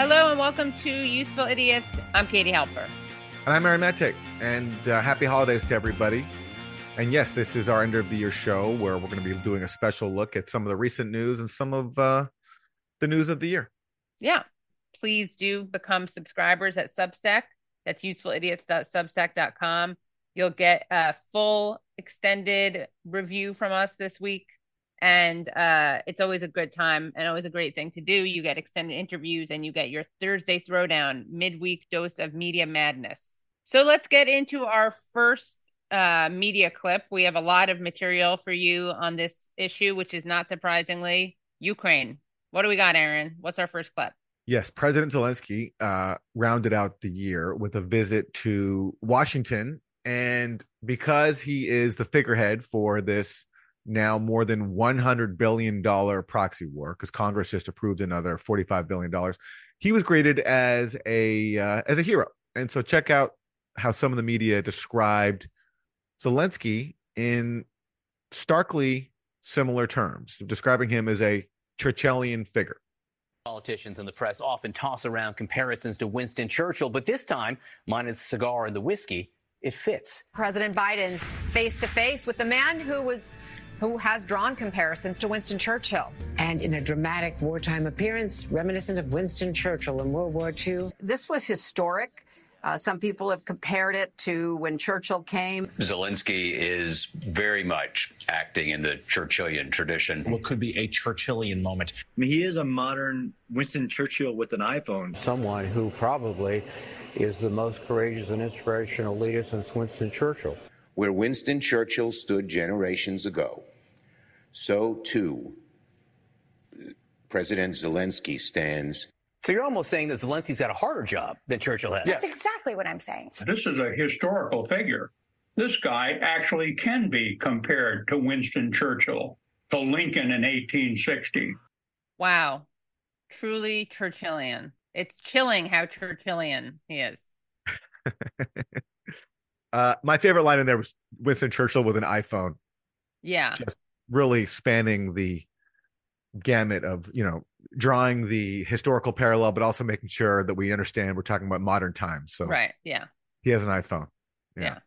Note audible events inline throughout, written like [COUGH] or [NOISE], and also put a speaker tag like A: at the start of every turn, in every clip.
A: Hello and welcome to Useful Idiots. I'm Katie Halper.
B: And I'm Aaron Maté. And uh, happy holidays to everybody. And yes, this is our end of the year show where we're going to be doing a special look at some of the recent news and some of uh, the news of the year.
A: Yeah. Please do become subscribers at Substack. That's usefulidiots.substack.com. You'll get a full extended review from us this week. And uh, it's always a good time and always a great thing to do. You get extended interviews and you get your Thursday throwdown midweek dose of media madness. So let's get into our first uh, media clip. We have a lot of material for you on this issue, which is not surprisingly Ukraine. What do we got, Aaron? What's our first clip?
B: Yes, President Zelensky uh, rounded out the year with a visit to Washington. And because he is the figurehead for this now more than $100 billion proxy war, because Congress just approved another $45 billion, he was graded as a uh, as a hero. And so check out how some of the media described Zelensky in starkly similar terms, describing him as a Churchillian figure.
C: Politicians and the press often toss around comparisons to Winston Churchill, but this time, minus the cigar and the whiskey, it fits.
D: President Biden face to face with the man who was who has drawn comparisons to Winston Churchill.
E: And in a dramatic wartime appearance reminiscent of Winston Churchill in World War II.
F: This was historic. Uh, some people have compared it to when Churchill came.
G: Zelensky is very much acting in the Churchillian tradition.
H: What could be a Churchillian moment?
I: I mean, he is a modern Winston Churchill with an iPhone.
J: Someone who probably is the most courageous and inspirational leader since Winston Churchill.
K: Where Winston Churchill stood generations ago, so too President Zelensky stands
C: so you're almost saying that Zelensky's had a harder job than Churchill had.
L: That's exactly what I'm saying.
M: This is a historical figure. This guy actually can be compared to Winston Churchill, to Lincoln in 1860.
A: Wow. Truly Churchillian. It's chilling how Churchillian he is. [LAUGHS]
B: uh, my favorite line in there was Winston Churchill with an iPhone.
A: Yeah.
B: Just really spanning the gamut of, you know, drawing the historical parallel, but also making sure that we understand we're talking about modern times. So
A: right, yeah,
B: he has an iPhone.
A: Yeah, yeah.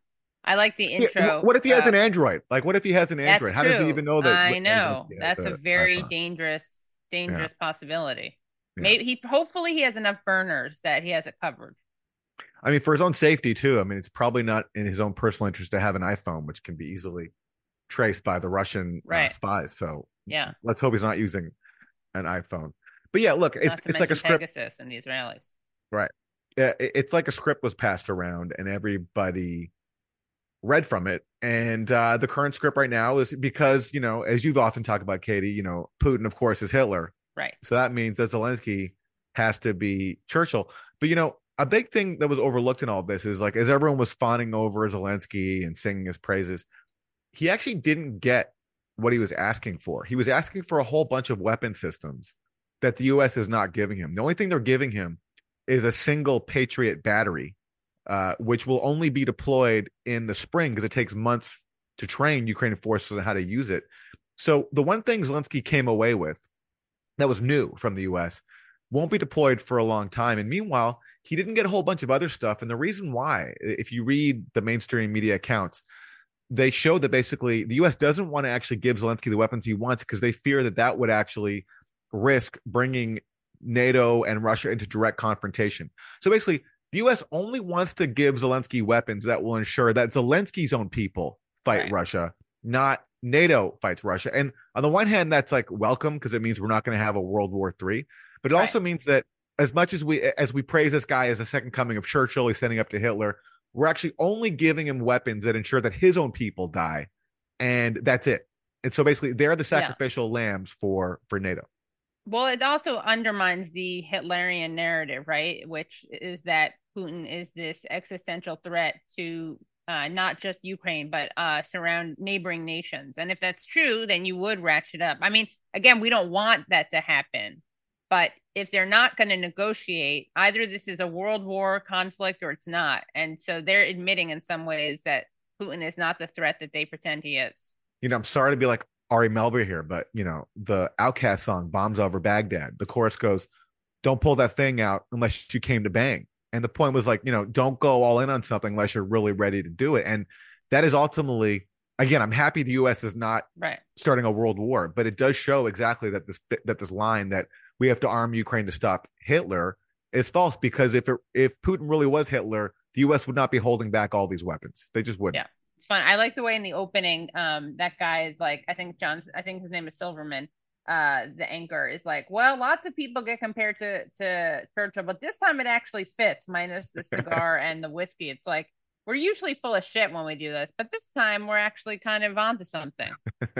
A: I like the intro.
B: Yeah, what if he has uh, an Android? Like, what if he has an Android? How does he even know that?
A: I know that's a very iPhone. dangerous, dangerous yeah. possibility. Maybe he, hopefully, he has enough burners that he has it covered.
B: I mean, for his own safety too. I mean, it's probably not in his own personal interest to have an iPhone, which can be easily traced by the Russian
A: right.
B: uh, spies. So
A: yeah,
B: let's hope he's not using an iPhone. But yeah, look, it, it's like a script.
A: Pegasus and the Israelis.
B: Right. Yeah, it's like a script was passed around and everybody read from it. And uh, the current script right now is because, you know, as you've often talked about, Katie, you know, Putin, of course, is Hitler.
A: Right.
B: So that means that Zelensky has to be Churchill. But, you know, a big thing that was overlooked in all this is like, as everyone was fawning over Zelensky and singing his praises, he actually didn't get what he was asking for. He was asking for a whole bunch of weapon systems that the U.S. is not giving him. The only thing they're giving him is a single Patriot battery, uh, which will only be deployed in the spring because it takes months to train Ukrainian forces on how to use it. So the one thing Zelensky came away with that was new from the U.S. won't be deployed for a long time. And meanwhile, he didn't get a whole bunch of other stuff. And the reason why, if you read the mainstream media accounts, they show that basically the U.S. doesn't want to actually give Zelensky the weapons he wants because they fear that that would actually risk bringing NATO and Russia into direct confrontation. So basically, the U.S. only wants to give Zelensky weapons that will ensure that Zelensky's own people fight right. Russia, not NATO fights Russia. And on the one hand, that's like welcome because it means we're not going to have a World War III. But it right. also means that as much as we as we praise this guy as the second coming of Churchill, he's standing up to Hitler. We're actually only giving him weapons that ensure that his own people die, and that's it. And so basically, they're the sacrificial yeah. lambs for for NATO.
A: Well, it also undermines the Hitlerian narrative, right? Which is that Putin is this existential threat to uh, not just Ukraine, but uh, surround neighboring nations. And if that's true, then you would ratchet up. I mean, again, we don't want that to happen. But if they're not going to negotiate, either this is a world war conflict or it's not. And so they're admitting in some ways that Putin is not the threat that they pretend he is.
B: You know, I'm sorry to be like Ari Melber here, but you know, the OutKast song "Bombs Over Baghdad," the chorus goes, don't pull that thing out unless you came to bang. And the point was like, you know, don't go all in on something unless you're really ready to do it. And that is ultimately, again, I'm happy the U.S. is not
A: right.
B: starting a world war, but it does show exactly that this that this line that we have to arm Ukraine to stop Hitler is false because if it, if Putin really was Hitler, the U.S. would not be holding back all these weapons. They just wouldn't.
A: Yeah, it's fun. I like the way in the opening, um, that guy is like, I think John, I think his name is Silverman. Uh, the anchor is like, well, lots of people get compared to to Churchill, but this time it actually fits, minus the cigar [LAUGHS] and the whiskey. It's like we're usually full of shit when we do this, but this time we're actually kind of onto something. [LAUGHS]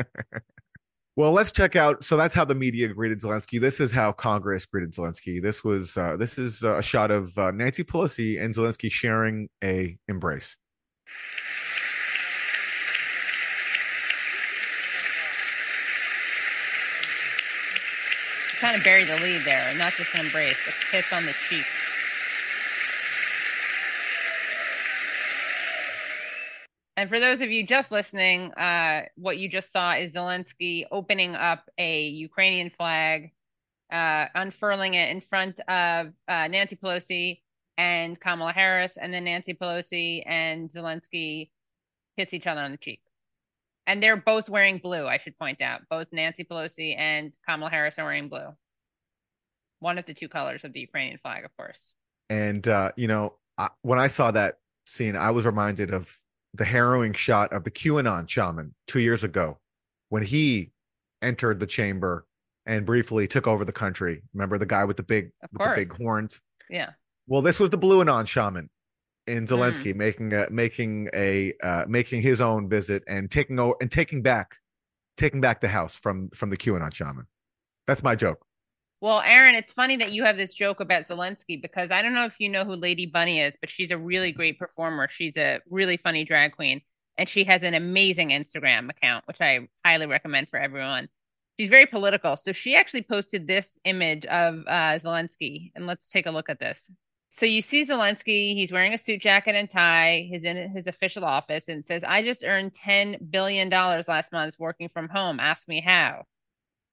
B: Well, let's check out. So that's how the media greeted Zelensky. This is how Congress greeted Zelensky. This was uh, this is a shot of uh, Nancy Pelosi and Zelensky sharing a embrace.
A: kind of buried the lead there, not just an embrace, a kiss on the cheek. And for those of you just listening, uh, what you just saw is Zelensky opening up a Ukrainian flag, uh, unfurling it in front of uh, Nancy Pelosi and Kamala Harris, and then Nancy Pelosi and Zelensky hits each other on the cheek. And they're both wearing blue, I should point out. Both Nancy Pelosi and Kamala Harris are wearing blue. One of the two colors of the Ukrainian flag, of course.
B: And, uh, you know, I, when I saw that scene, I was reminded of the harrowing shot of the QAnon shaman two years ago when he entered the chamber and briefly took over the country. Remember the guy with the big with the big horns?
A: Yeah.
B: Well, this was the Blue Anon shaman in Zelensky
A: Mm.
B: making a making a uh, making his own visit and taking over and taking back taking back the house from from the QAnon shaman. That's my joke.
A: Well, Aaron, it's funny that you have this joke about Zelensky because I don't know if you know who Lady Bunny is, but she's a really great performer. She's a really funny drag queen, and she has an amazing Instagram account, which I highly recommend for everyone. She's very political. So she actually posted this image of uh, Zelensky, and let's take a look at this. So you see Zelensky, he's wearing a suit jacket and tie, he's in his official office, and says, I just earned $10 billion last month working from home. Ask me how.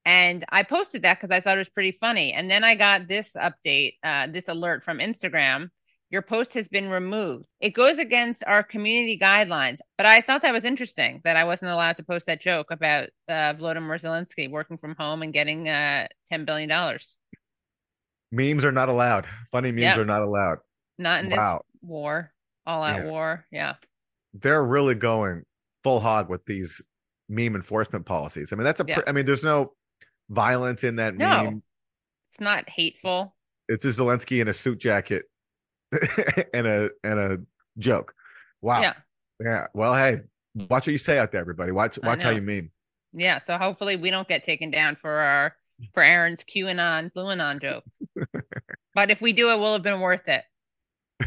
A: And I posted that because I thought it was pretty funny. And then I got this update, uh, this alert from Instagram. Your post has been removed. It goes against our community guidelines, but I thought that was interesting that I wasn't allowed to post that joke about uh, Volodymyr Zelensky working from home and getting uh, $10 billion.
B: Memes are not allowed. Funny memes
A: Yep.
B: are not allowed.
A: Not in this war, all out
B: Yeah.
A: war. Yeah.
B: They're really going full hog with these meme enforcement policies. I mean, that's a. pr I mean, there's no violence in that
A: No.
B: meme.
A: It's not hateful.
B: It's just Zelensky in a suit jacket [LAUGHS] and a and a joke. Wow.
A: Yeah.
B: Yeah. Well, hey, watch what you say out there, everybody. Watch watch how you meme.
A: Yeah. So hopefully we don't get taken down for our for Aaron's QAnon, Blue Anon joke. [LAUGHS] but if we do, it will have been worth it. [LAUGHS]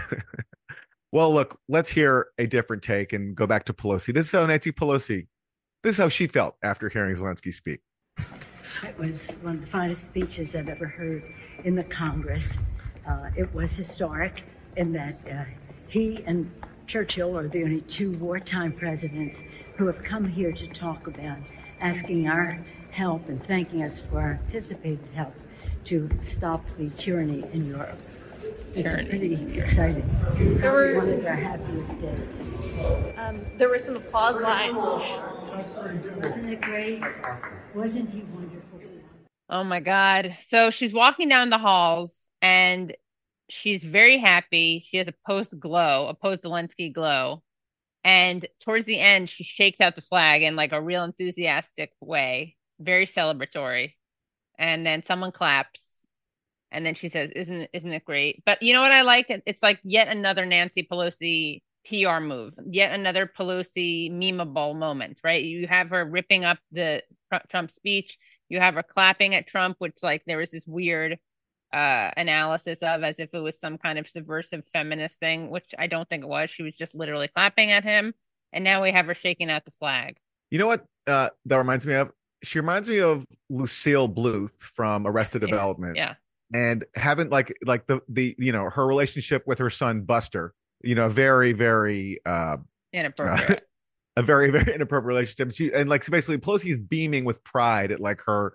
B: Well, look, let's hear a different take and go back to Pelosi. This is how Nancy Pelosi. This is how she felt after hearing Zelensky speak.
L: It was one of the finest speeches I've ever heard in the Congress. Uh, it was historic in that uh, he and Churchill are the only two wartime presidents who have come here to talk about asking our help and thanking us for our anticipated help to stop the tyranny in Europe. It's
N: Tyranny.
L: pretty exciting.
N: There were-
L: one of our happiest days.
N: Um, there were some applause lines.
L: Wasn't it great? Wasn't he wonderful?
A: Oh my God. So she's walking down the halls and she's very happy. She has a post glow, a post Zelensky glow. And towards the end, she shakes out the flag in like a real enthusiastic way, very celebratory. And then someone claps. And then she says, Isn't isn't it great? But you know what I like? It's like yet another Nancy Pelosi PR move, yet another Pelosi memeable moment, right? You have her ripping up the Trump speech. You have her clapping at Trump, which like there was this weird uh analysis of as if it was some kind of subversive feminist thing, which I don't think it was. She was just literally clapping at him. And now we have her shaking out the flag.
B: You know what uh, that reminds me of? She reminds me of Lucille Bluth from Arrested Development.
A: Yeah.
B: And having like like the the you know her relationship with her son Buster, you know, very very uh
A: Inappropriate. [LAUGHS]
B: a very very inappropriate relationship. She and like so basically Pelosi's beaming with pride at like her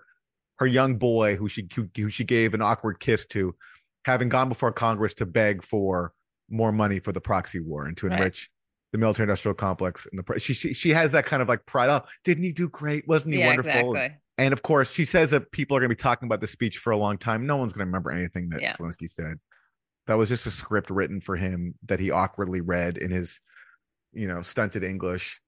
B: her young boy who she who, she gave an awkward kiss to, having gone before Congress to beg for more money for the proxy war and to
A: Right.
B: enrich the military industrial complex and the she, she she has that kind of like pride. Oh, didn't he do great? Wasn't he
A: Yeah,
B: wonderful?
A: exactly.
B: And of course, she says that people are going to be talking about the speech for a long time. No one's going to remember anything that
A: Yeah.
B: Zelensky said. That was just a script written for him that he awkwardly read in his, you know, stunted English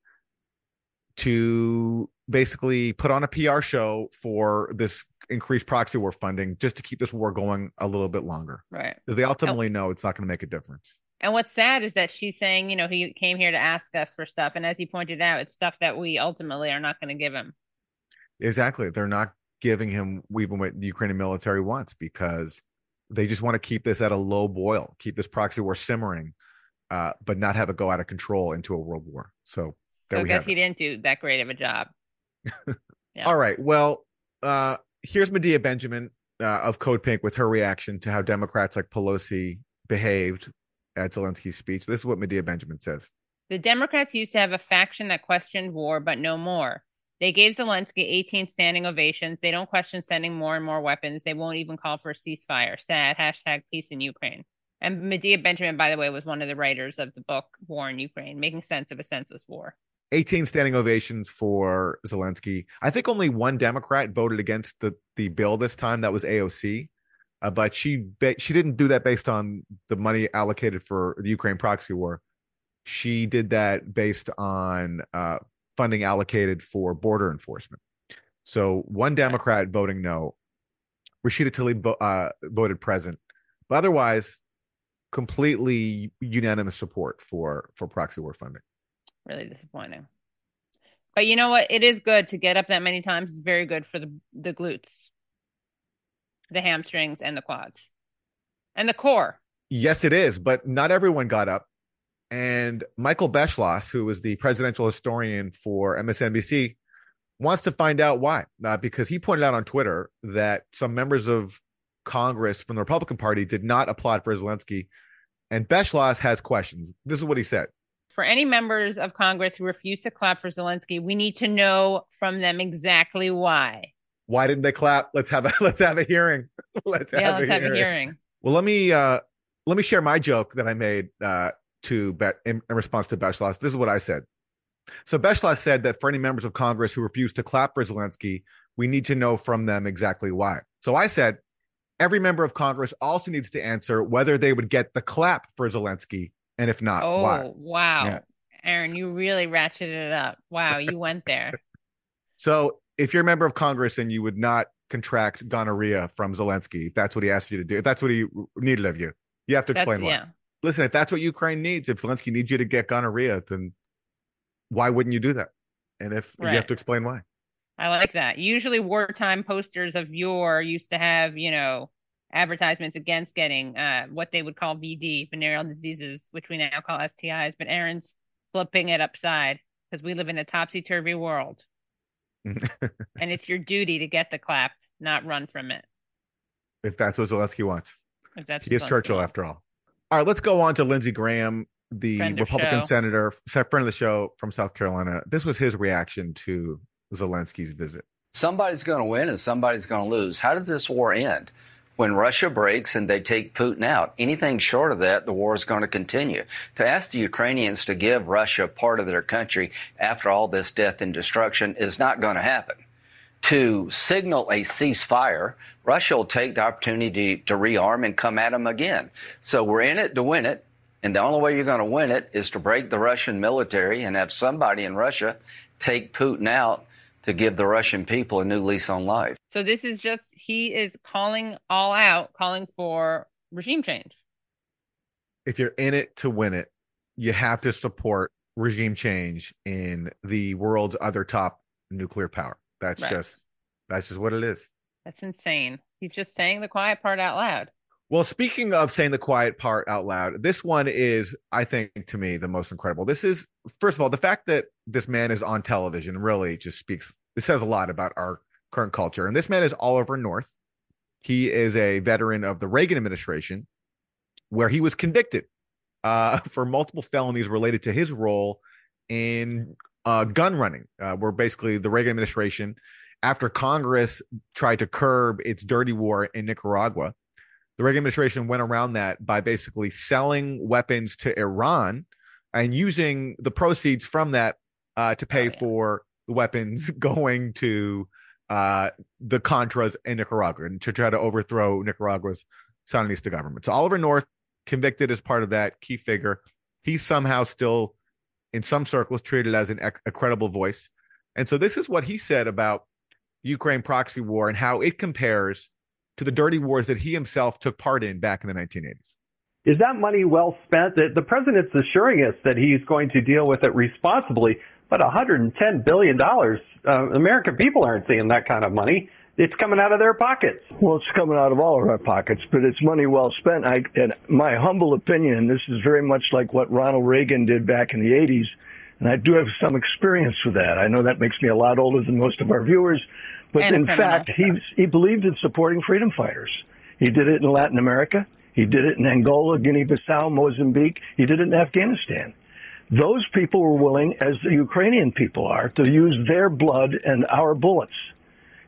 B: to basically put on a PR show for this increased proxy war funding just to keep this war going a little bit longer.
A: Right.
B: Because they ultimately know it's not going to make a difference.
A: And what's sad is that she's saying, you know, he came here to ask us for stuff. And as you pointed out, it's stuff that we ultimately are not going to give him.
B: Exactly. They're not giving him even what the Ukrainian military wants because they just want to keep this at a low boil, keep this proxy war simmering, uh, but not have it go out of control into a world war. So there
A: So I guess he didn't do that great of a job. [LAUGHS] Yeah.
B: All right. Well, uh, here's Medea Benjamin uh, of Code Pink with her reaction to how Democrats like Pelosi behaved at Zelensky's speech. This is what Medea Benjamin says.
A: The Democrats used to have a faction that questioned war, but no more. They gave Zelensky 18 standing ovations. They don't question sending more and more weapons. They won't even call for a ceasefire. Sad. Hashtag peace in Ukraine. And Medea Benjamin, by the way, was one of the writers of the book War in Ukraine, making sense of a senseless war.
B: 18 standing ovations for Zelensky. I think only one Democrat voted against the the bill this time. That was AOC, uh, but she she didn't do that based on the money allocated for the Ukraine proxy war. She did that based on uh, funding allocated for border enforcement. So one Democrat voting no, Rashida Tlaib vo- uh, voted present, but otherwise completely unanimous support for for proxy war funding.
A: Really disappointing. But you know what? It is good to get up that many times. It's very good for the the glutes, the hamstrings, and the quads, and the core.
B: Yes, it is, but not everyone got up. And Michael Beschloss, who is the presidential historian for MSNBC, wants to find out why. Uh, because he pointed out on Twitter that some members of Congress from the Republican Party did not applaud for Zelensky. And Beschloss has questions. This is what he said.
A: For any members of Congress who refuse to clap for Zelensky, we need to know from them exactly why.
B: Why didn't they clap? Let's have a [LAUGHS] let's have a hearing. [LAUGHS] let's
A: yeah,
B: have,
A: let's
B: a,
A: have
B: hearing.
A: a hearing.
B: Well, let me uh let me share my joke that I made uh to Bet in, response to Beschloss. This is what I said. So Beschloss said that for any members of Congress who refuse to clap for Zelensky, we need to know from them exactly why. So I said every member of Congress also needs to answer whether they would get the clap for Zelensky, and if not,
A: Oh,
B: why.
A: wow.
B: Yeah.
A: Aaron, you really ratcheted it up. Wow, you went there. [LAUGHS]
B: So if you're a member of Congress and you would not contract gonorrhea from Zelensky, if that's what he asked you to do, if that's what he needed of you, you have to
A: That's-
B: explain why.
A: yeah.
B: Listen, if that's what Ukraine needs, if Zelensky needs you to get gonorrhea, then why wouldn't you do that? And if you have to explain why.
A: I like that. Usually, wartime posters of yore used to have, you know, advertisements against getting uh, what they would call VD, venereal diseases, which we now call STIs. But Aaron's flipping it upside because we live in a topsy turvy world, [LAUGHS] and it's your duty to get the clap, not run from it.
B: if that's what Zelensky wants.
A: If that's
B: he
A: what
B: is Churchill
A: wants.
B: after all. All right, let's go on to Lindsey Graham, the
A: Friend
B: Republican senator, friend of the show from South Carolina. This was his reaction to Zelensky's visit.
O: Somebody's going to win and somebody's going to lose. How does this war end? When Russia breaks and they take Putin out, anything short of that, the war is going to continue. To ask the Ukrainians to give Russia part of their country after all this death and destruction is not going to happen. To signal a ceasefire, Russia will take the opportunity to rearm and come at them again. So we're in it to win it. And the only way you're going to win it is to break the Russian military and have somebody in Russia take Putin out to give the Russian people a new lease on life.
A: So this is just he is calling all out, calling for regime change.
B: If you're in it to win it, you have to support regime change in the world's other top nuclear power. That's
A: Right.
B: just that's just what it is.
A: That's insane. He's just saying the quiet part out loud.
B: Well, speaking of saying the quiet part out loud, this one is, I think, to me, the most incredible. This is, first of all, the fact that this man is on television really just speaks, it says a lot about our current culture. And this man is Oliver North. He is a veteran of the Reagan administration, where he was convicted uh, [LAUGHS] for multiple felonies related to his role in uh, gun running, uh, where basically the Reagan administration after Congress tried to curb its dirty war in Nicaragua, the Reagan administration went around that by basically selling weapons to Iran and using the proceeds from that uh, to pay oh, yeah. for the weapons [LAUGHS] going to uh, the Contras in Nicaragua and to try to overthrow Nicaragua's Sandinista government. So Oliver North convicted as part of that key figure. He's somehow still, in some circles, treated as an a credible voice. And so this is what he said about Ukraine proxy war and how it compares to the dirty wars that he himself took part in back in the 1980s.
P: Is that money well spent? The, president's assuring us that he's going to deal with it responsibly, but 110 billion dollars, uh, American people aren't seeing that kind of money. It's coming out of their pockets.
Q: Well, it's coming out of all of our pockets, but it's money well spent. I, in my humble opinion, this is very much like what Ronald Reagan did back in the 80s, and I do have some experience with that. I know that makes me a lot older than most of our viewers, but and in fact, he he believed in supporting freedom fighters. He did it in Latin America. He did it in Angola, Guinea-Bissau, Mozambique. He did it in Afghanistan. Those people were willing, as the Ukrainian people are, to use their blood and our bullets.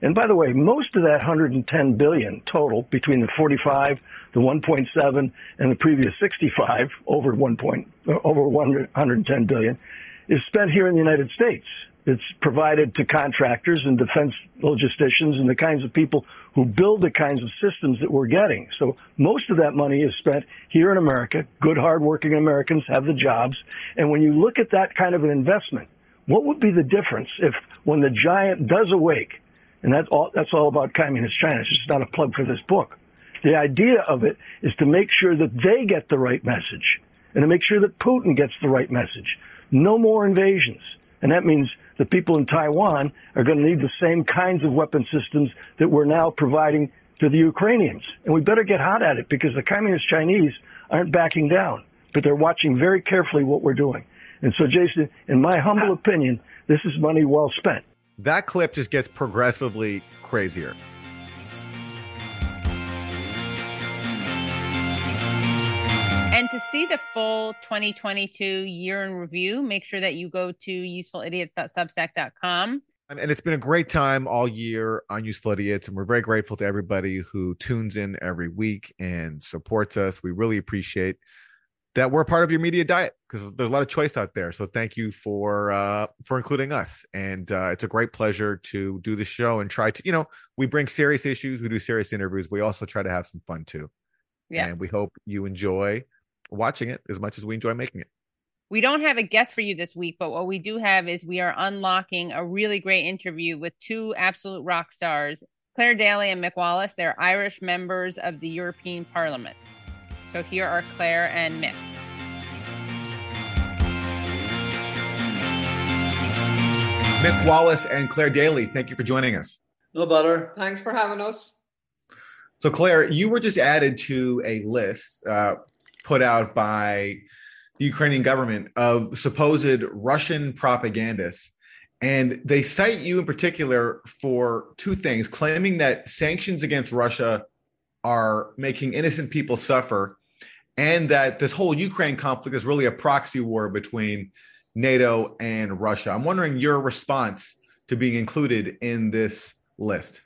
Q: And by the way, most of that 110 billion total between the 45, the 1.7, and the previous 65 over 1. Point, over 110 billion is spent here in the United States. It's provided to contractors and defense logisticians and the kinds of people who build the kinds of systems that we're getting. So most of that money is spent here in America. Good, hardworking Americans have the jobs. And when you look at that kind of an investment, what would be the difference if when the giant does awake, and that's all, that's all about communist China. It's just not a plug for this book. The idea of it is to make sure that they get the right message and to make sure that Putin gets the right message. No more invasions. And that means the people in Taiwan are going to need the same kinds of weapon systems that we're now providing to the Ukrainians. And we better get hot at it because the communist Chinese aren't backing down, but they're watching very carefully what we're doing. And so, Jason, in my humble uh, opinion, this is money well spent.
B: That clip just gets progressively crazier.
A: And to see the full 2022 year in review, make sure that you go to usefulidiots.substack.com.
B: And it's been a great time all year on Useful Idiots. And we're very grateful to everybody who tunes in every week and supports us. We really appreciate that we're part of your media diet because there's a lot of choice out there. So thank you for uh, for including us. And uh, it's a great pleasure to do the show and try to, you know, we bring serious issues, we do serious interviews. We also try to have some fun too. Yeah. And we hope you enjoy watching it as much as we enjoy making it.
A: We don't have a guest for you this week, but what we do have is we are unlocking a really great interview with two absolute rock stars, Claire Daly and Mick Wallace. They're Irish members of the European Parliament. So here are Claire and Mick.
B: Mick Wallace and Claire Daly, thank you for joining us.
R: No bother.
S: Thanks for having us.
B: So, Claire, you were just added to a list uh, put out by the Ukrainian government of supposed Russian propagandists. And they cite you in particular for two things claiming that sanctions against Russia are making innocent people suffer, and that this whole Ukraine conflict is really a proxy war between NATO and Russia. I'm wondering your response to being included in this list.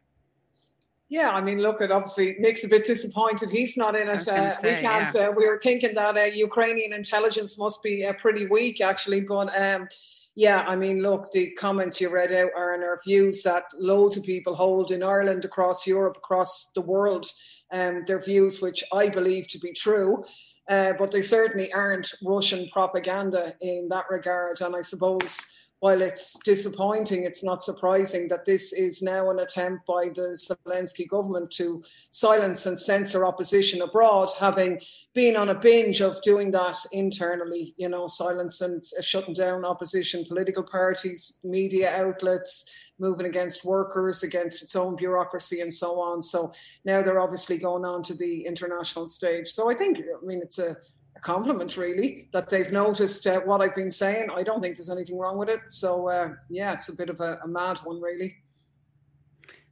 S: Yeah, I mean, look, it obviously makes a bit disappointed. He's not in it. Uh, say, we can't. Yeah. Uh, we were thinking that uh, Ukrainian intelligence must be uh, pretty weak, actually. But um, yeah, I mean, look, the comments you read out are in our views that loads of people hold in Ireland, across Europe, across the world. Um, their views, which I believe to be true. Uh, but they certainly aren't Russian propaganda in that regard. And I suppose while it's disappointing, it's not surprising that this is now an attempt by the Zelensky government to silence and censor opposition abroad, having been on a binge of doing that internally, you know, silence and shutting down opposition political parties, media outlets, moving against workers, against its own bureaucracy, and so on. So now they're obviously going on to the international stage. So I think, I mean, it's a a compliment, really, that they've noticed uh, what I've been saying. I don't think there's anything wrong with it. So, uh, yeah, it's a bit of a, a, mad one, really.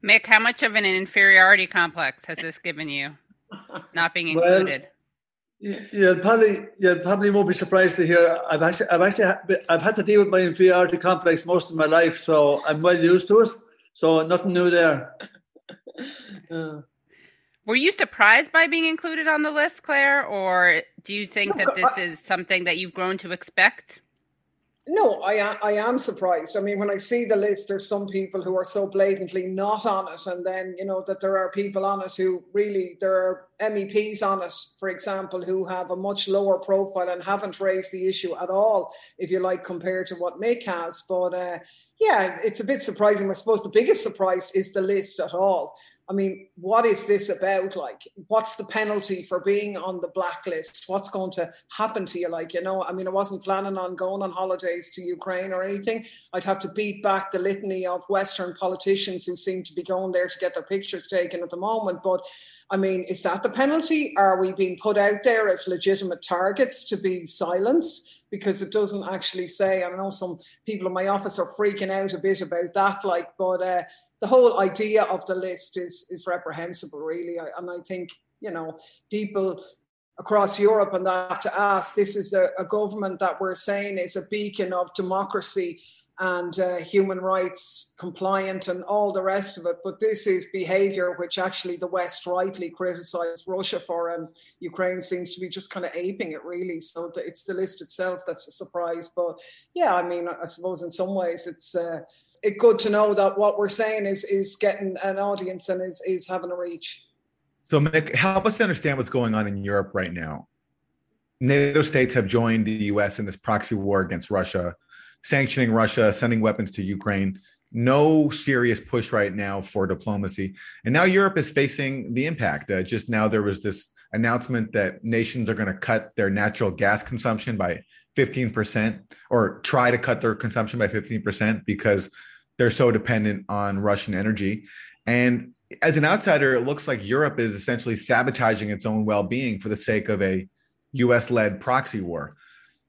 A: Mick, how much of an inferiority complex has this given you, not being included?
R: Well, you probably you probably won't be surprised to hear I've actually I've actually I've had to deal with my inferiority complex most of my life, so I'm well used to it. So nothing new there.
S: Uh,
A: Were you surprised by being included on the list, Claire, or do you think that this is something that you've grown to expect?
S: No, I am, I am surprised. I mean, when I see the list, there's some people who are so blatantly not on it, and then you know that there are people on it who really there are MEPs on it, for example, who have a much lower profile and haven't raised the issue at all, if you like, compared to what Mick has. But uh, yeah, it's a bit surprising. I suppose the biggest surprise is the list at all. I mean, what is this about? Like, what's the penalty for being on the blacklist? What's going to happen to you? Like, you know, I mean, I wasn't planning on going on holidays to Ukraine or anything. I'd have to beat back the litany of Western politicians who seem to be going there to get their pictures taken at the moment. But I mean, is that the penalty? Are we being put out there as legitimate targets to be silenced? Because it doesn't actually say. I know some people in my office are freaking out a bit about that, like, but uh, the whole idea of the list is is reprehensible, really. And I think you know people across Europe and that have to ask. This is a, a government that we're saying is a beacon of democracy and uh, human rights compliant and all the rest of it. But this is behavior which actually the West rightly criticized Russia for, and Ukraine seems to be just kind of aping it, really. So it's the list itself that's a surprise. But yeah, I mean, I suppose in some ways it's. Uh, it's good to know that what we're saying is is getting an audience and is is having a reach.
B: So, Mick, help us understand what's going on in Europe right now. NATO states have joined the U.S. in this proxy war against Russia, sanctioning Russia, sending weapons to Ukraine. No serious push right now for diplomacy, and now Europe is facing the impact. Uh, just now, there was this announcement that nations are going to cut their natural gas consumption by 15% or try to cut their consumption by 15% because they're so dependent on Russian energy. And as an outsider, it looks like Europe is essentially sabotaging its own well being for the sake of a US led proxy war.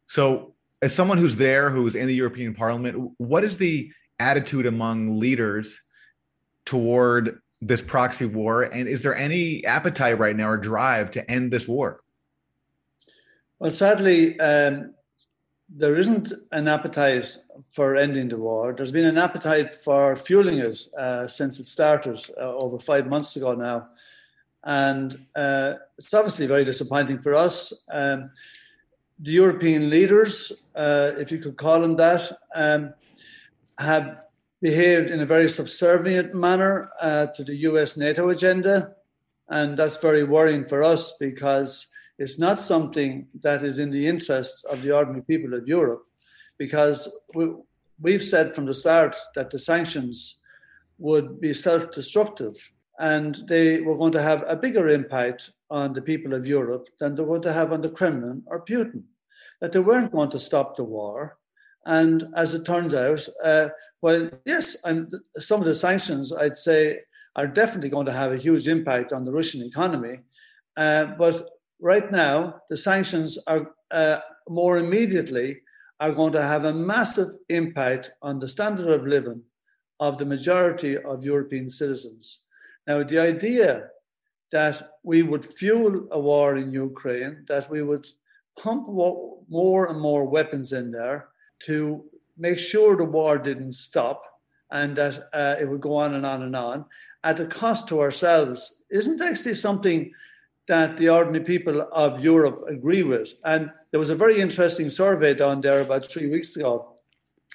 B: So, as someone who's there, who's in the European Parliament, what is the attitude among leaders toward this proxy war? And is there any appetite right now or drive to end this war?
R: Well, sadly, um, there isn't an appetite for ending the war. There's been an appetite for fueling it uh, since it started uh, over five months ago now. And uh, it's obviously very disappointing for us. Um, the European leaders, uh, if you could call them that, um, have behaved in a very subservient manner uh, to the US NATO agenda. And that's very worrying for us because it's not something that is in the interest of the ordinary people of Europe, because we, we've said from the start that the sanctions would be self destructive and they were going to have a bigger impact on the people of Europe than they were going to have on the Kremlin or Putin. That they weren't going to stop the war. And as it turns out, uh, well, yes, and some of the sanctions, I'd say, are definitely going to have a huge impact on the Russian economy. Uh, but right now, the sanctions are uh, more immediately are going to have a massive impact on the standard of living of the majority of European citizens. Now, the idea that we would fuel a war in Ukraine, that we would pump more and more weapons in there to make sure the war didn't stop and that uh, it would go on and on and on at a cost to ourselves isn't actually something that the ordinary people of Europe agree with. And there was a very interesting survey done there about three weeks ago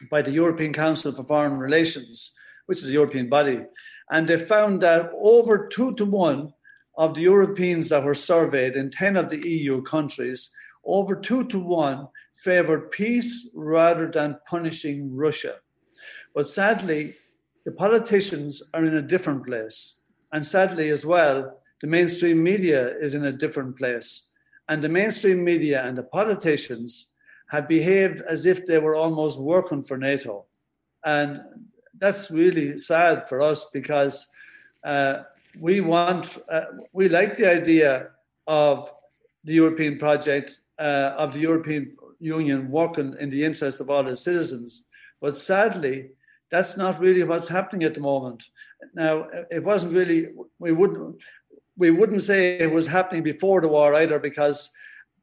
R: by the European Council for Foreign Relations, which is a European body. And they found that over two to one of the Europeans that were surveyed in 10 of the EU countries, over two to one favored peace rather than punishing Russia. But sadly, the politicians are in a different place. And sadly, as well, the mainstream media is in a different place. And the mainstream media and the politicians have behaved as if they were almost working for NATO. And that's really sad for us because uh, we want, uh, we like the idea of the European project, uh, of the European Union working in the interest of all its citizens. But sadly, that's not really what's happening at the moment. Now, it wasn't really, we wouldn't, we wouldn't say it was happening before the war either, because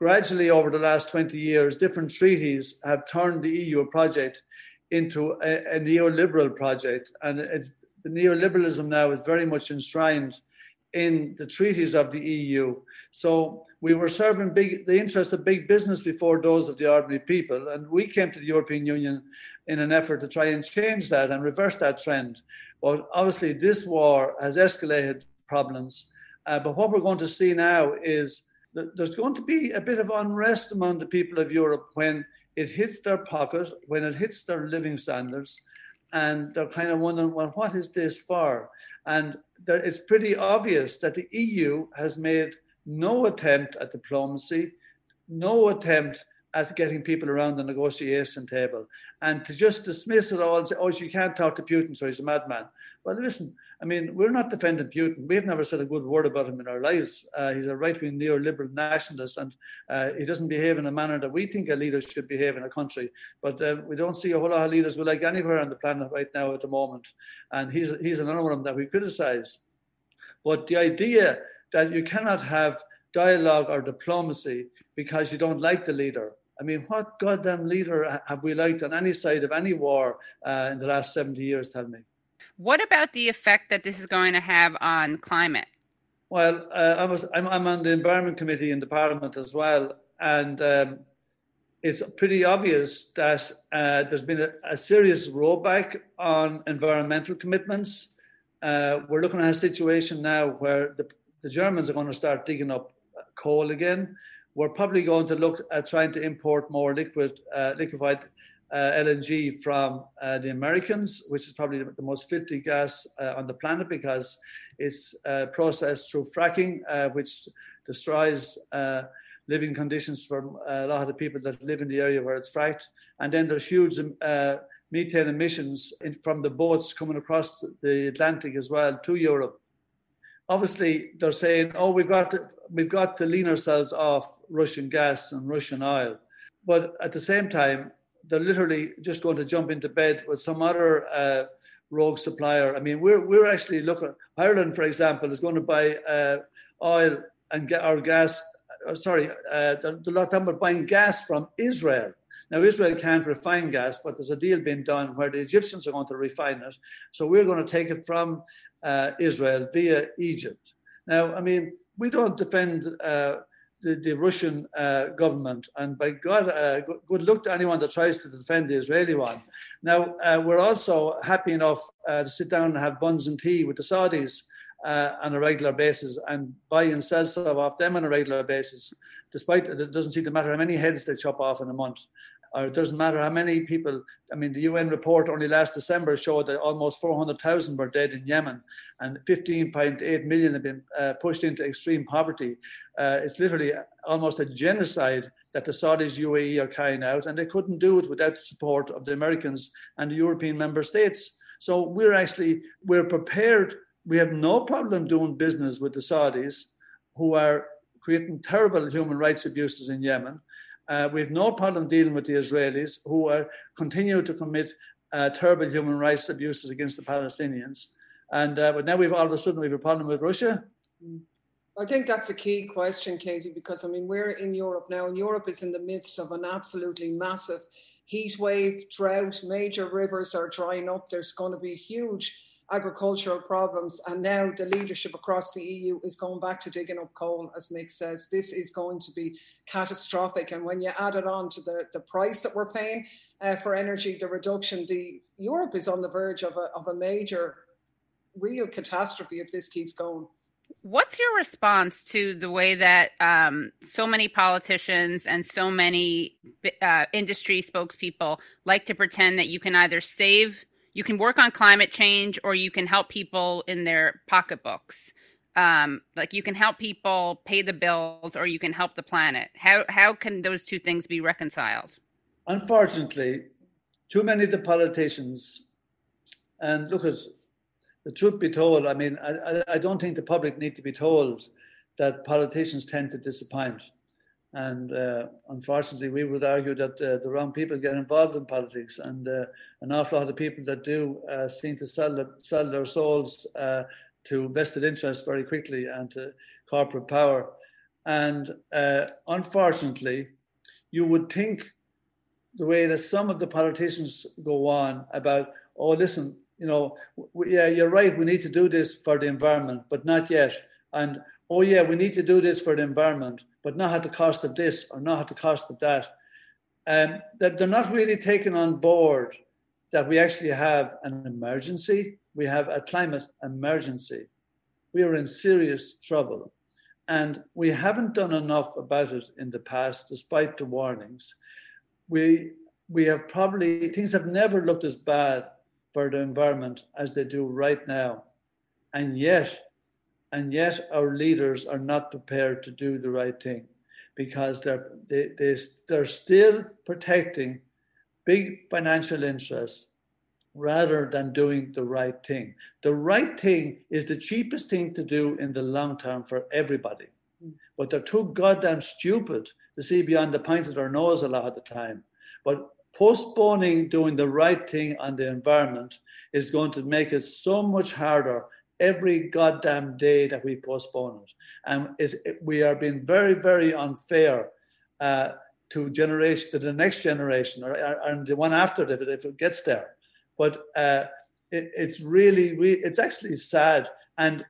R: gradually over the last 20 years, different treaties have turned the EU project into a, a neoliberal project. And the neoliberalism now is very much enshrined in the treaties of the EU. So we were serving big, the interest of big business before those of the ordinary people. And we came to the European Union in an effort to try and change that and reverse that trend. But obviously, this war has escalated problems. Uh, but what we're going to see now is that there's going to be a bit of unrest among the people of Europe when it hits their pocket, when it hits their living standards, and they're kind of wondering, well, what is this for? And it's pretty obvious that the EU has made no attempt at diplomacy, no attempt at getting people around the negotiation table. And to just dismiss it all and say, oh, you can't talk to Putin, so he's a madman. Well, listen, I mean, we're not defending Putin. We've never said a good word about him in our lives. Uh, he's a right wing neoliberal nationalist, and uh, he doesn't behave in a manner that we think a leader should behave in a country. But uh, we don't see a whole lot of leaders we like anywhere on the planet right now at the moment. And he's, he's another one that we criticize. But the idea that you cannot have dialogue or diplomacy because you don't like the leader. I mean, what goddamn leader have we liked on any side of any war uh, in the last 70 years? Tell me.
A: What about the effect that this is going to have on climate?
R: Well, uh, I was, I'm, I'm, on the Environment Committee in the Parliament as well, and um, it's pretty obvious that uh, there's been a, a, serious rollback on environmental commitments. Uh, we're looking at a situation now where the, the Germans are going to start digging up coal again. We're probably going to look at trying to import more liquid, uh, liquefied uh, LNG from uh, the Americans, which is probably the most filthy gas uh, on the planet because it's uh, processed through fracking, uh, which destroys living conditions for a lot of the people that live in the area where it's fracked. And then there's huge methane emissions in, from the boats coming across the Atlantic as well to Europe. Obviously, they're saying, "Oh, we've got to, we've got to lean ourselves off Russian gas and Russian oil," but at the same time, they're literally just going to jump into bed with some other uh, rogue supplier. I mean, we're we're actually looking. Ireland, for example, is going to buy uh, oil and get our gas. Uh, sorry, uh, they're, they're buying gas from Israel. Now, Israel can't refine gas, but there's a deal being done where the Egyptians are going to refine it. So we're going to take it from uh, Israel via Egypt. Now, I mean, we don't defend uh, the, the Russian uh, government. And by God, uh, good luck to anyone that tries to defend the Israeli one. Now, uh, we're also happy enough uh, to sit down and have buns and tea with the Saudis on a regular basis and buy and sell stuff off them on a regular basis, despite it doesn't seem to matter how many heads they chop off in a month or it doesn't matter how many people. I mean, the UN report only last December showed that almost 400,000 were dead in Yemen, and 15.8 million have been uh, pushed into extreme poverty. Uh, it's literally almost a genocide that the Saudis, UAE are carrying out, and they couldn't do it without the support of the Americans and the European member states. So we're actually we're prepared. We have no problem doing business with the Saudis, who are creating terrible human rights abuses in Yemen uh, we have no problem dealing with the Israelis who are continue to commit uh, terrible human rights abuses against the Palestinians. And uh, but now we've all of a sudden we have a problem with Russia.
S: I think that's a key question, Katie, because I mean we're in Europe now, and Europe is in the midst of an absolutely massive heat wave, drought. Major rivers are drying up. There's going to be huge agricultural problems. And now the leadership across the EU is going back to digging up coal, as Mick says. This is going to be catastrophic. And when you add it on to the, the price that we're paying uh, for energy, the reduction, the Europe is on the verge of a, of a major, real catastrophe if this keeps going.
A: What's your response to the way that um, so many politicians and so many uh, industry spokespeople like to pretend that you can either save you can work on climate change or you can help people in their pocketbooks. Um, like you can help people pay the bills or you can help the planet. How how can those two things be reconciled?
R: Unfortunately, too many of the politicians, and look at the truth be told, I mean, I, I don't think the public need to be told that politicians tend to disappoint. And uh, unfortunately, we would argue that uh, the wrong people get involved in politics, and uh, an awful lot of people that do uh, seem to sell, the, sell their souls uh, to vested interests very quickly and to corporate power. And uh, unfortunately, you would think the way that some of the politicians go on about, oh, listen, you know, yeah, you're right. We need to do this for the environment, but not yet. And oh yeah, we need to do this for the environment, but not at the cost of this or not at the cost of that. Um, that they're not really taking on board that we actually have an emergency. We have a climate emergency. We are in serious trouble. And we haven't done enough about it in the past, despite the warnings. We, we have probably, things have never looked as bad for the environment as they do right now. And yet, and yet our leaders are not prepared to do the right thing because they're, they, they, they're still protecting big financial interests rather than doing the right thing. The right thing is the cheapest thing to do in the long term for everybody. Mm. But they're too goddamn stupid to see beyond the point of their nose a lot of the time. But postponing doing the right thing on the environment is going to make it so much harder every goddamn day that we postpone it. And it, we are being very, very unfair uh, to generation to the next generation or, or, and the one after if it, if it gets there. But uh, it, it's really, re- it's actually sad. And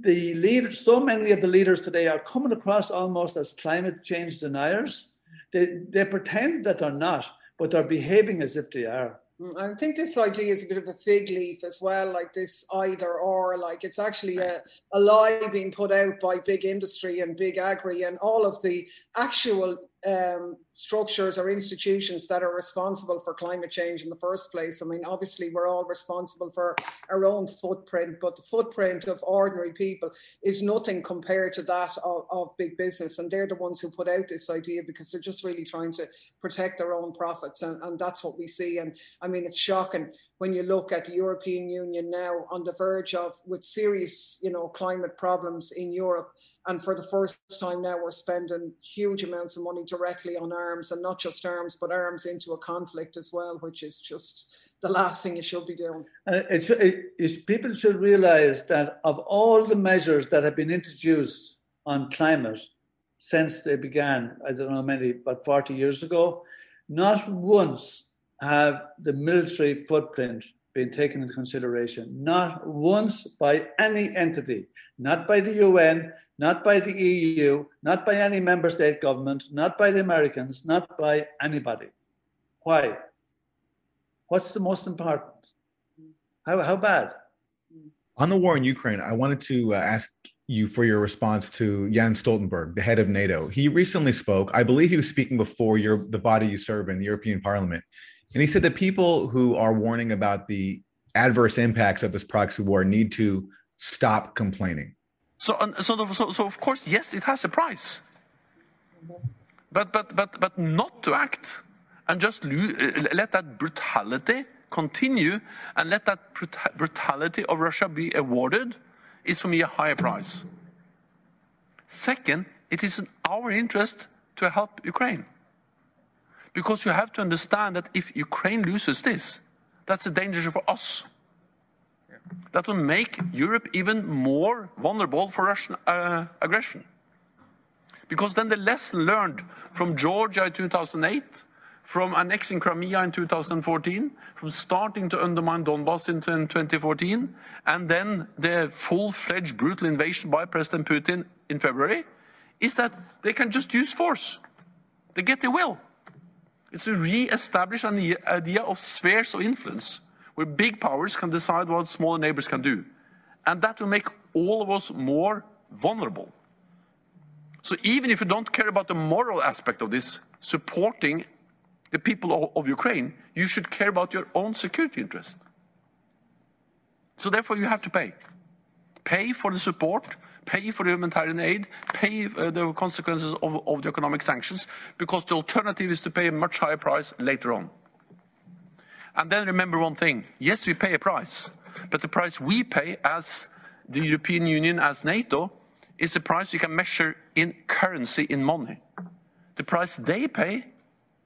R: the leaders, so many of the leaders today are coming across almost as climate change deniers. They, they pretend that they're not, but they're behaving as if they are.
S: Mm, I think this idea is a bit of a fig leaf as well, like this either or, like it's actually a, a lie being put out by big industry and big agri and all of the actual um, structures or institutions that are responsible for climate change in the first place. I mean, obviously, we're all responsible for our own footprint, but the footprint of ordinary people is nothing compared to that of, of big business. And they're the ones who put out this idea because they're just really trying to protect their own profits. And, and that's what we see. And I mean, it's shocking when you look at the European Union now on the verge of, with serious, you know, climate problems in Europe and for the first time now, we're spending huge amounts of money directly on arms and not just arms, but arms into a conflict as well, which is just the last thing you should be doing.
R: Uh, it's, it, it's, people should realize that of all the measures that have been introduced on climate since they began, I don't know many, but 40 years ago, not once have the military footprint been taken into consideration. Not once by any entity, not by the UN, not by the EU, not by any member state government, not by the Americans, not by anybody. Why? What's the most important? How, how bad?
B: On the war in Ukraine, I wanted to uh, ask you for your response to Jens Stoltenberg, the head of NATO. He recently spoke. I believe he was speaking before your the body you serve in, the European Parliament, and he said that people who are warning about the adverse impacts of this proxy war need to stop complaining.
T: So, so, so, so of course, yes, it has a price. But, but, but, but not to act and just uh, let that brutality continue and let that brutality of Russia be awarded is for me a higher price. Second, it is in our interest to help Ukraine. Because you have to understand that if Ukraine loses this, that's a danger for us that will make Europe even more vulnerable for Russian uh, aggression. Because then the lesson learned from Georgia in 2008, from annexing Crimea in 2014, from starting to undermine Donbass in 2014, and then the full-fledged brutal invasion by President Putin in February, is that they can just use force. They get their will. It's to re-establish an idea of spheres of influence where big powers can decide what smaller neighbors can do. And that will make all of us more vulnerable. So even if you don't care about the moral aspect of this, supporting the people of, Ukraine, you should care about your own security interest. So therefore you have to pay. Pay for the support, pay for the humanitarian aid, pay uh, the consequences of, of the economic sanctions, because the alternative is to pay a much higher price later on. And then remember one thing yes, we pay a price, but the price we pay as the European Union, as NATO, is a price you can measure in currency, in money. The price they pay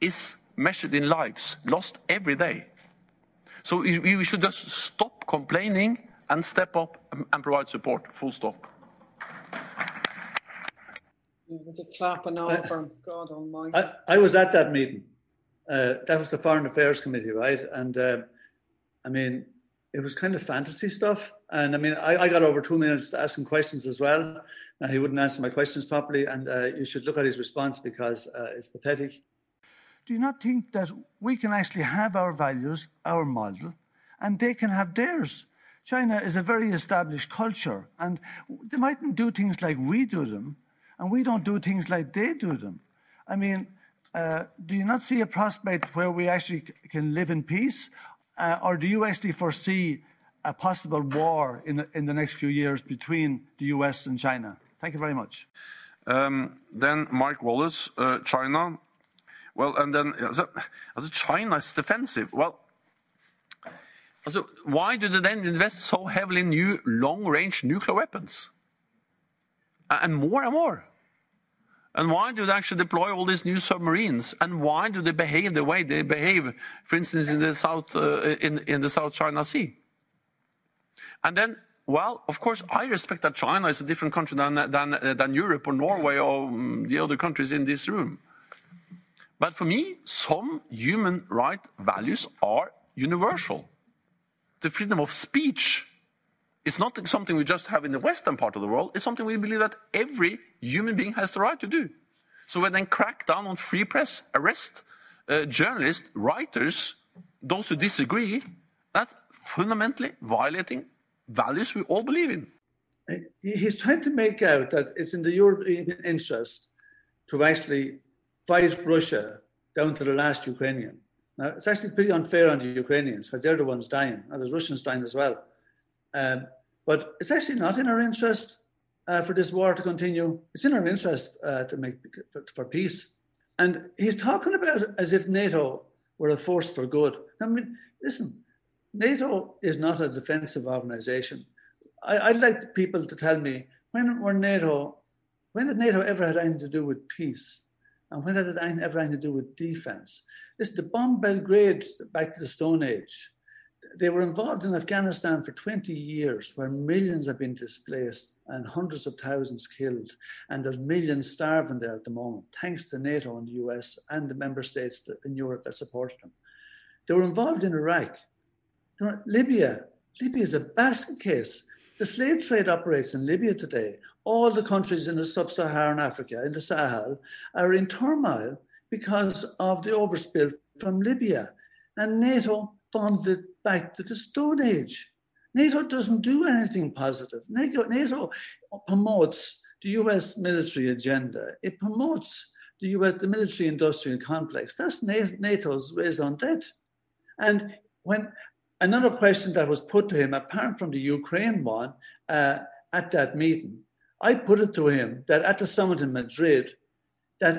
T: is measured in lives lost every day. So we should just stop complaining and step up and provide support. Full stop.
S: With a clapping over, God Almighty.
R: I, I was at that meeting uh, that was the Foreign Affairs Committee, right? And uh, I mean, it was kind of fantasy stuff. And I mean, I, I got over two minutes to ask him questions as well. Now, he wouldn't answer my questions properly. And uh, you should look at his response because uh, it's pathetic.
U: Do you not think that we can actually have our values, our model, and they can have theirs? China is a very established culture, and they mightn't do things like we do them, and we don't do things like they do them. I mean, uh, do you not see a prospect where we actually can live in peace? Uh, or do you actually foresee a possible war in the, in the next few years between the US and China? Thank you very much.
T: Um, then Mike Wallace, uh, China. Well, and then as a, as a defensive. Well, also, why do they then invest so heavily in new long-range nuclear weapons? And more and more. And why do they actually deploy all these new submarines? And why do they behave the way they behave, for instance, in the South, uh, in, in the South China Sea? And then, well, of course, I respect that China is a different country than, than, uh, than Europe or Norway or um, the other countries in this room. But for me, some human right values are universal. The freedom of speech it's not something we just have in the western part of the world. It's something we believe that every human being has the right to do. So we then crack down on free press, arrest uh, journalists, writers, those who disagree. That's fundamentally violating values we all believe in.
R: He's trying to make out that it's in the European interest to actually fight Russia down to the last Ukrainian. Now, it's actually pretty unfair on the Ukrainians because they're the ones dying, and there's Russians dying as well. Um, but it's actually not in our interest uh, for this war to continue. It's in our interest uh, to make for, peace. And he's talking about as if NATO were a force for good. I mean, listen, NATO is not a defensive organization. I, would like people to tell me when were NATO, when did NATO ever have anything to do with peace? And when did it ever anything to do with defense? It's the bomb Belgrade back to the Stone Age they were involved in Afghanistan for 20 years, where millions have been displaced and hundreds of thousands killed. And there's millions starving there at the moment, thanks to NATO and the US and the member states in Europe that supported them. They were involved in Iraq. Libya, Libya is a basket case. The slave trade operates in Libya today. All the countries in the sub Saharan Africa, in the Sahel, are in turmoil because of the overspill from Libya. And NATO bombed it back to the Stone Age. NATO doesn't do anything positive. NATO, NATO promotes the US military agenda. It promotes the US, the military industrial complex. That's NATO's raison d'etre. And when another question that was put to him, apart from the Ukraine one, uh, at that meeting, I put it to him that at the summit in Madrid, that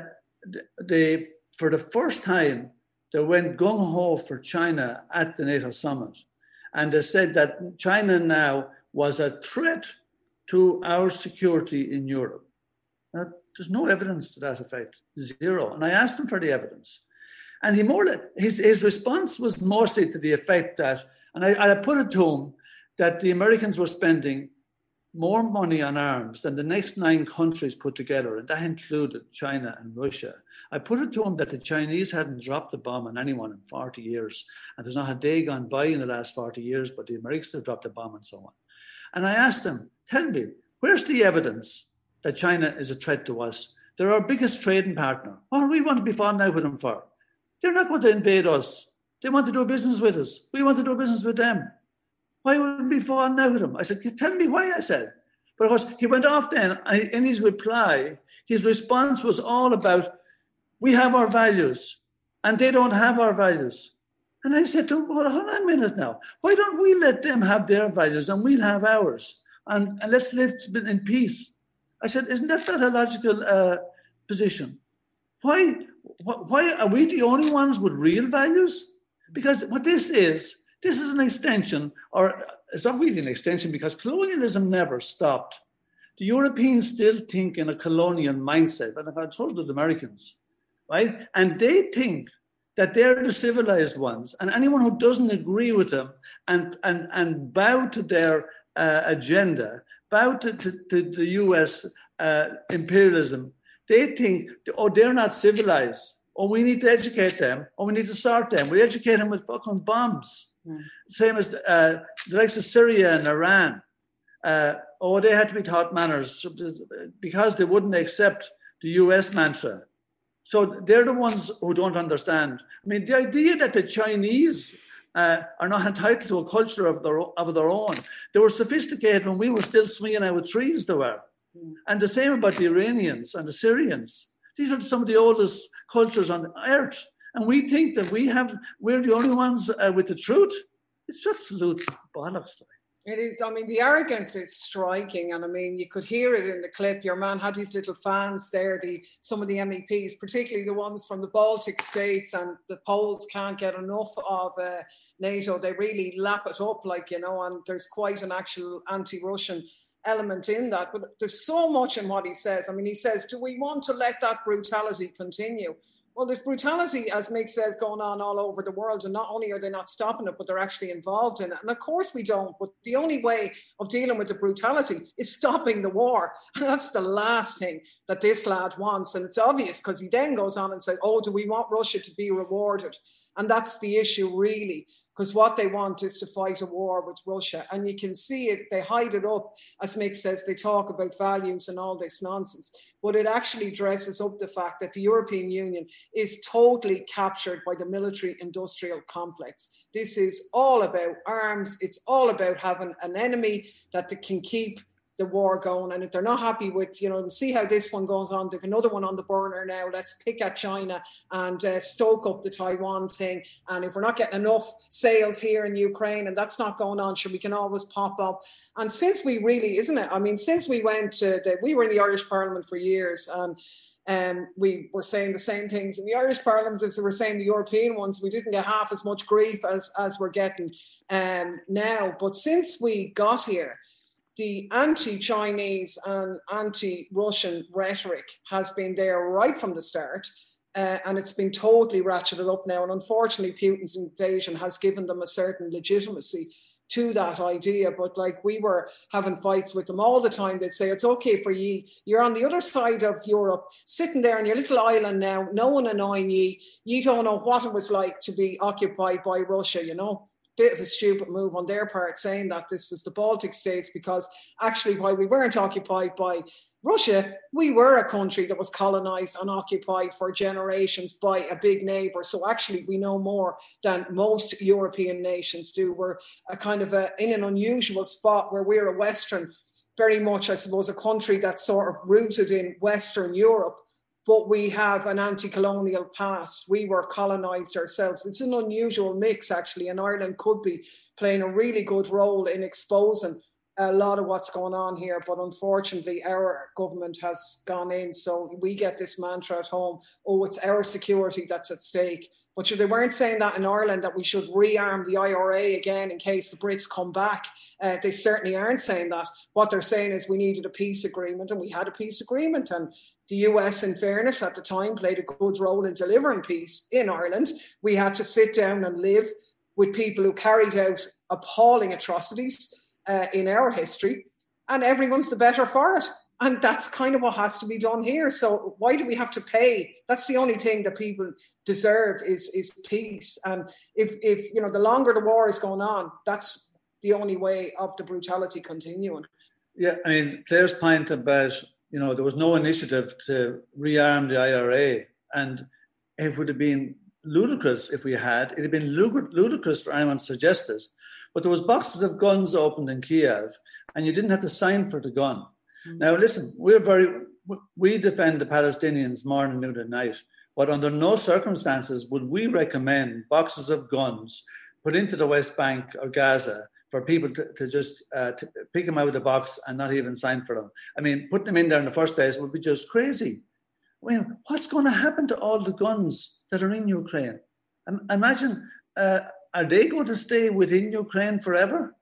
R: they, for the first time, they went gung ho for China at the NATO summit. And they said that China now was a threat to our security in Europe. Now, there's no evidence to that effect, zero. And I asked him for the evidence. And he more his, his response was mostly to the effect that, and I, I put it to him, that the Americans were spending more money on arms than the next nine countries put together, and that included China and Russia. I put it to him that the Chinese hadn't dropped a bomb on anyone in 40 years, and there's not a day gone by in the last 40 years, but the Americans have dropped a bomb and so on. And I asked him, tell me, where's the evidence that China is a threat to us? They're our biggest trading partner. What do we want to be falling out with them for? They're not going to invade us. They want to do business with us. We want to do business with them. Why would we be falling out with them? I said, tell me why, I said. But of course, he went off then. and In his reply, his response was all about we have our values and they don't have our values. And I said to him, well, hold on a minute now. Why don't we let them have their values and we'll have ours? And, and let's live in peace. I said, isn't that not a logical uh, position? Why, why are we the only ones with real values? Because what this is, this is an extension, or it's not really an extension because colonialism never stopped. The Europeans still think in a colonial mindset, and I told the Americans, right? And they think that they're the civilized ones, and anyone who doesn't agree with them and and and bow to their uh, agenda, bow to, to, to the U.S. Uh, imperialism, they think, oh, they're not civilized. Oh, we need to educate them. Oh, we need to sort them. We educate them with fucking bombs.
S: Mm.
R: Same as uh, the likes of Syria and Iran. Uh, oh, they had to be taught manners because they wouldn't accept the US mantra. So they're the ones who don't understand. I mean, the idea that the Chinese uh, are not [LAUGHS] entitled to a culture of their, of their own. They were sophisticated when we were still swinging out with trees, they were. Mm. And the same about the Iranians and the Syrians. These are some of the oldest cultures on earth. And we think that we have, we're the only ones uh, with the truth. It's absolute bollocks.
S: It is. I mean, the arrogance is striking, and I mean, you could hear it in the clip. Your man had his little fans there. The some of the MEPs, particularly the ones from the Baltic states, and the Poles can't get enough of uh, NATO. They really lap it up, like you know, and there's quite an actual anti-Russian element in that. But there's so much in what he says. I mean, he says, "Do we want to let that brutality continue?" Well, there's brutality, as Mick says, going on all over the world. And not only are they not stopping it, but they're actually involved in it. And of course, we don't. But the only way of dealing with the brutality is stopping the war. [LAUGHS] And that's the last thing that this lad wants. And it's obvious because he then goes on and says, Oh, do we want Russia to be rewarded? And that's the issue, really because what they want is to fight a war with Russia. And you can see it, they hide it up, as Mick says, they talk about values and all this nonsense. But it actually dresses up the fact that the European Union is totally captured by the military industrial complex. This is all about arms, it's all about having an enemy that they can keep the war going. And if they're not happy with, you know, see how this one goes on, they've another one on the burner now. Let's pick at China and uh, stoke up the Taiwan thing. And if we're not getting enough sales here in Ukraine and that's not going on, sure, we can always pop up. And since we really, isn't it? I mean, since we went to, the, we were in the Irish Parliament for years and um, we were saying the same things in the Irish Parliament as we were saying the European ones. We didn't get half as much grief as, as we're getting um, now. But since we got here, the anti-Chinese and anti-Russian rhetoric has been there right from the start. Uh, and it's been totally ratcheted up now. And unfortunately, Putin's invasion has given them a certain legitimacy to that idea. But like we were having fights with them all the time, they'd say, It's okay for ye. You're on the other side of Europe, sitting there on your little island now, no one annoying ye. You don't know what it was like to be occupied by Russia, you know bit of a stupid move on their part saying that this was the Baltic states because actually, while we weren't occupied by Russia, we were a country that was colonized and occupied for generations by a big neighbor. So actually, we know more than most European nations do. We're a kind of a, in an unusual spot where we're a Western, very much, I suppose, a country that's sort of rooted in Western Europe but we have an anti-colonial past. We were colonized ourselves. It's an unusual mix, actually, and Ireland could be playing a really good role in exposing a lot of what's going on here. But unfortunately, our government has gone in, so we get this mantra at home: "Oh, it's our security that's at stake." But they weren't saying that in Ireland that we should rearm the IRA again in case the Brits come back. Uh, they certainly aren't saying that. What they're saying is we needed a peace agreement, and we had a peace agreement, and the US, in fairness, at the time played a good role in delivering peace in Ireland. We had to sit down and live with people who carried out appalling atrocities uh, in our history, and everyone's the better for it. And that's kind of what has to be done here. So why do we have to pay? That's the only thing that people deserve is is peace. And if if you know the longer the war is going on, that's the only way of the brutality continuing.
R: Yeah, I mean Claire's point about you know, there was no initiative to rearm the IRA. And it would have been ludicrous if we had. It'd have been ludicrous for anyone to suggest it. But there was boxes of guns opened in Kiev, and you didn't have to sign for the gun. Mm-hmm. Now, listen, we're very, we defend the Palestinians morning, noon, and night. But under no circumstances would we recommend boxes of guns put into the West Bank or Gaza for people to, to just uh, to pick them out of the box and not even sign for them. I mean, putting them in there in the first place would be just crazy. Well, what's going to happen to all the guns that are in Ukraine? Imagine, uh, are they going to stay within Ukraine forever?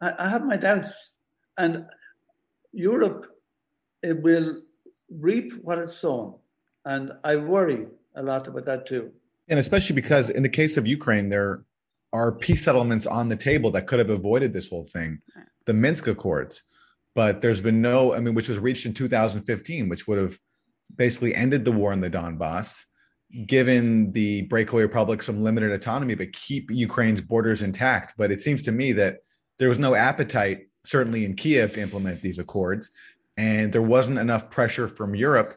R: I, I have my doubts. And Europe it will reap what it's sown. And I worry a lot about that too.
B: And especially because in the case of Ukraine, there are peace settlements on the table that could have avoided this whole thing, the Minsk Accords. But there's been no, I mean, which was reached in 2015, which would have basically ended the war in the Donbass given the breakaway republic some limited autonomy, but keep Ukraine's borders intact. But it seems to me that there was no appetite, certainly in Kiev, to implement these accords, and there wasn't enough pressure from Europe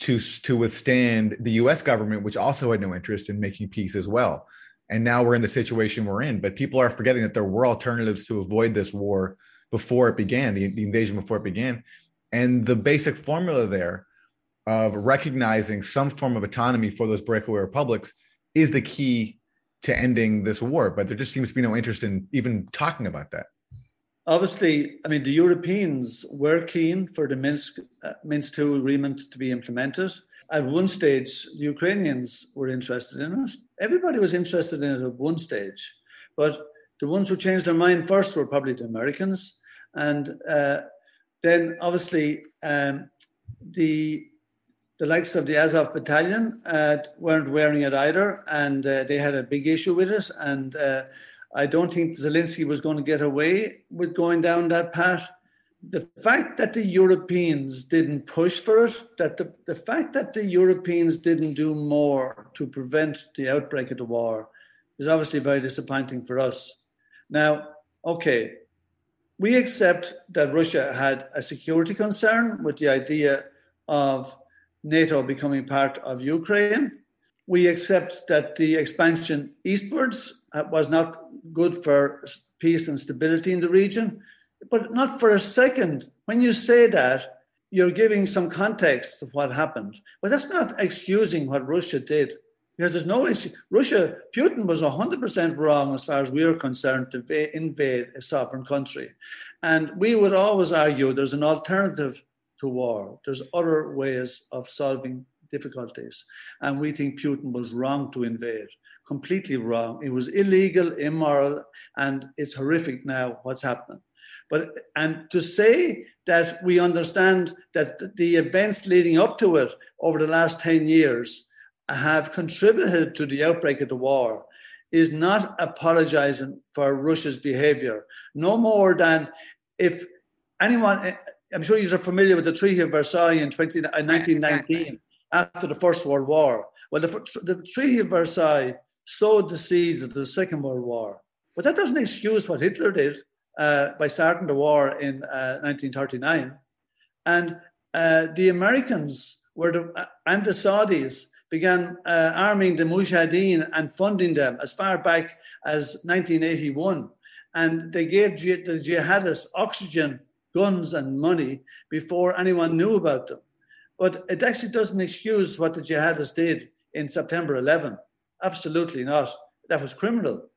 B: to to withstand the U.S. government, which also had no interest in making peace as well. And now we're in the situation we're in. But people are forgetting that there were alternatives to avoid this war before it began, the, the invasion before it began, and the basic formula there of recognizing some form of autonomy for those breakaway republics is the key to ending this war. But there just seems to be no interest in even talking about that.
R: Obviously, I mean, the Europeans were keen for the Minsk, uh, Minsk II agreement to be implemented. At one stage, the Ukrainians were interested in it. Everybody was interested in it at one stage. But the ones who changed their mind first were probably the Americans. And uh, then, obviously, um, the the likes of the Azov battalion uh, weren't wearing it either, and uh, they had a big issue with it. And uh, I don't think Zelensky was going to get away with going down that path. The fact that the Europeans didn't push for it, that the, the fact that the Europeans didn't do more to prevent the outbreak of the war is obviously very disappointing for us. Now, okay, we accept that Russia had a security concern with the idea of NATO becoming part of Ukraine. We accept that the expansion eastwards uh, was not good for peace and stability in the region. But not for a second. When you say that, you're giving some context of what happened. But that's not excusing what Russia did. Because there's no issue. Russia, Putin was 100% wrong as far as we are concerned to invade a sovereign country. And we would always argue there's an alternative to war. There's other ways of solving difficulties. And we think Putin was wrong to invade, completely wrong. It was illegal, immoral, and it's horrific now what's happening. But and to say that we understand that the events leading up to it over the last 10 years have contributed to the outbreak of the war is not apologizing for Russia's behavior, no more than if anyone eh, I'm sure you're familiar with the Treaty of Versailles in 20, 1919 exactly. after the First World War. Well, the, the Treaty of Versailles sowed the seeds of the Second World War. But that doesn't excuse what Hitler did uh, by starting the war in uh, 1939. And uh, the Americans were the, uh, and the Saudis began uh, arming the Mujahideen and funding them as far back as 1981. And they gave the jihadists oxygen guns and money before anyone knew about them. But it actually doesn't excuse what the jihadists did in September 11. Absolutely not. That was criminal.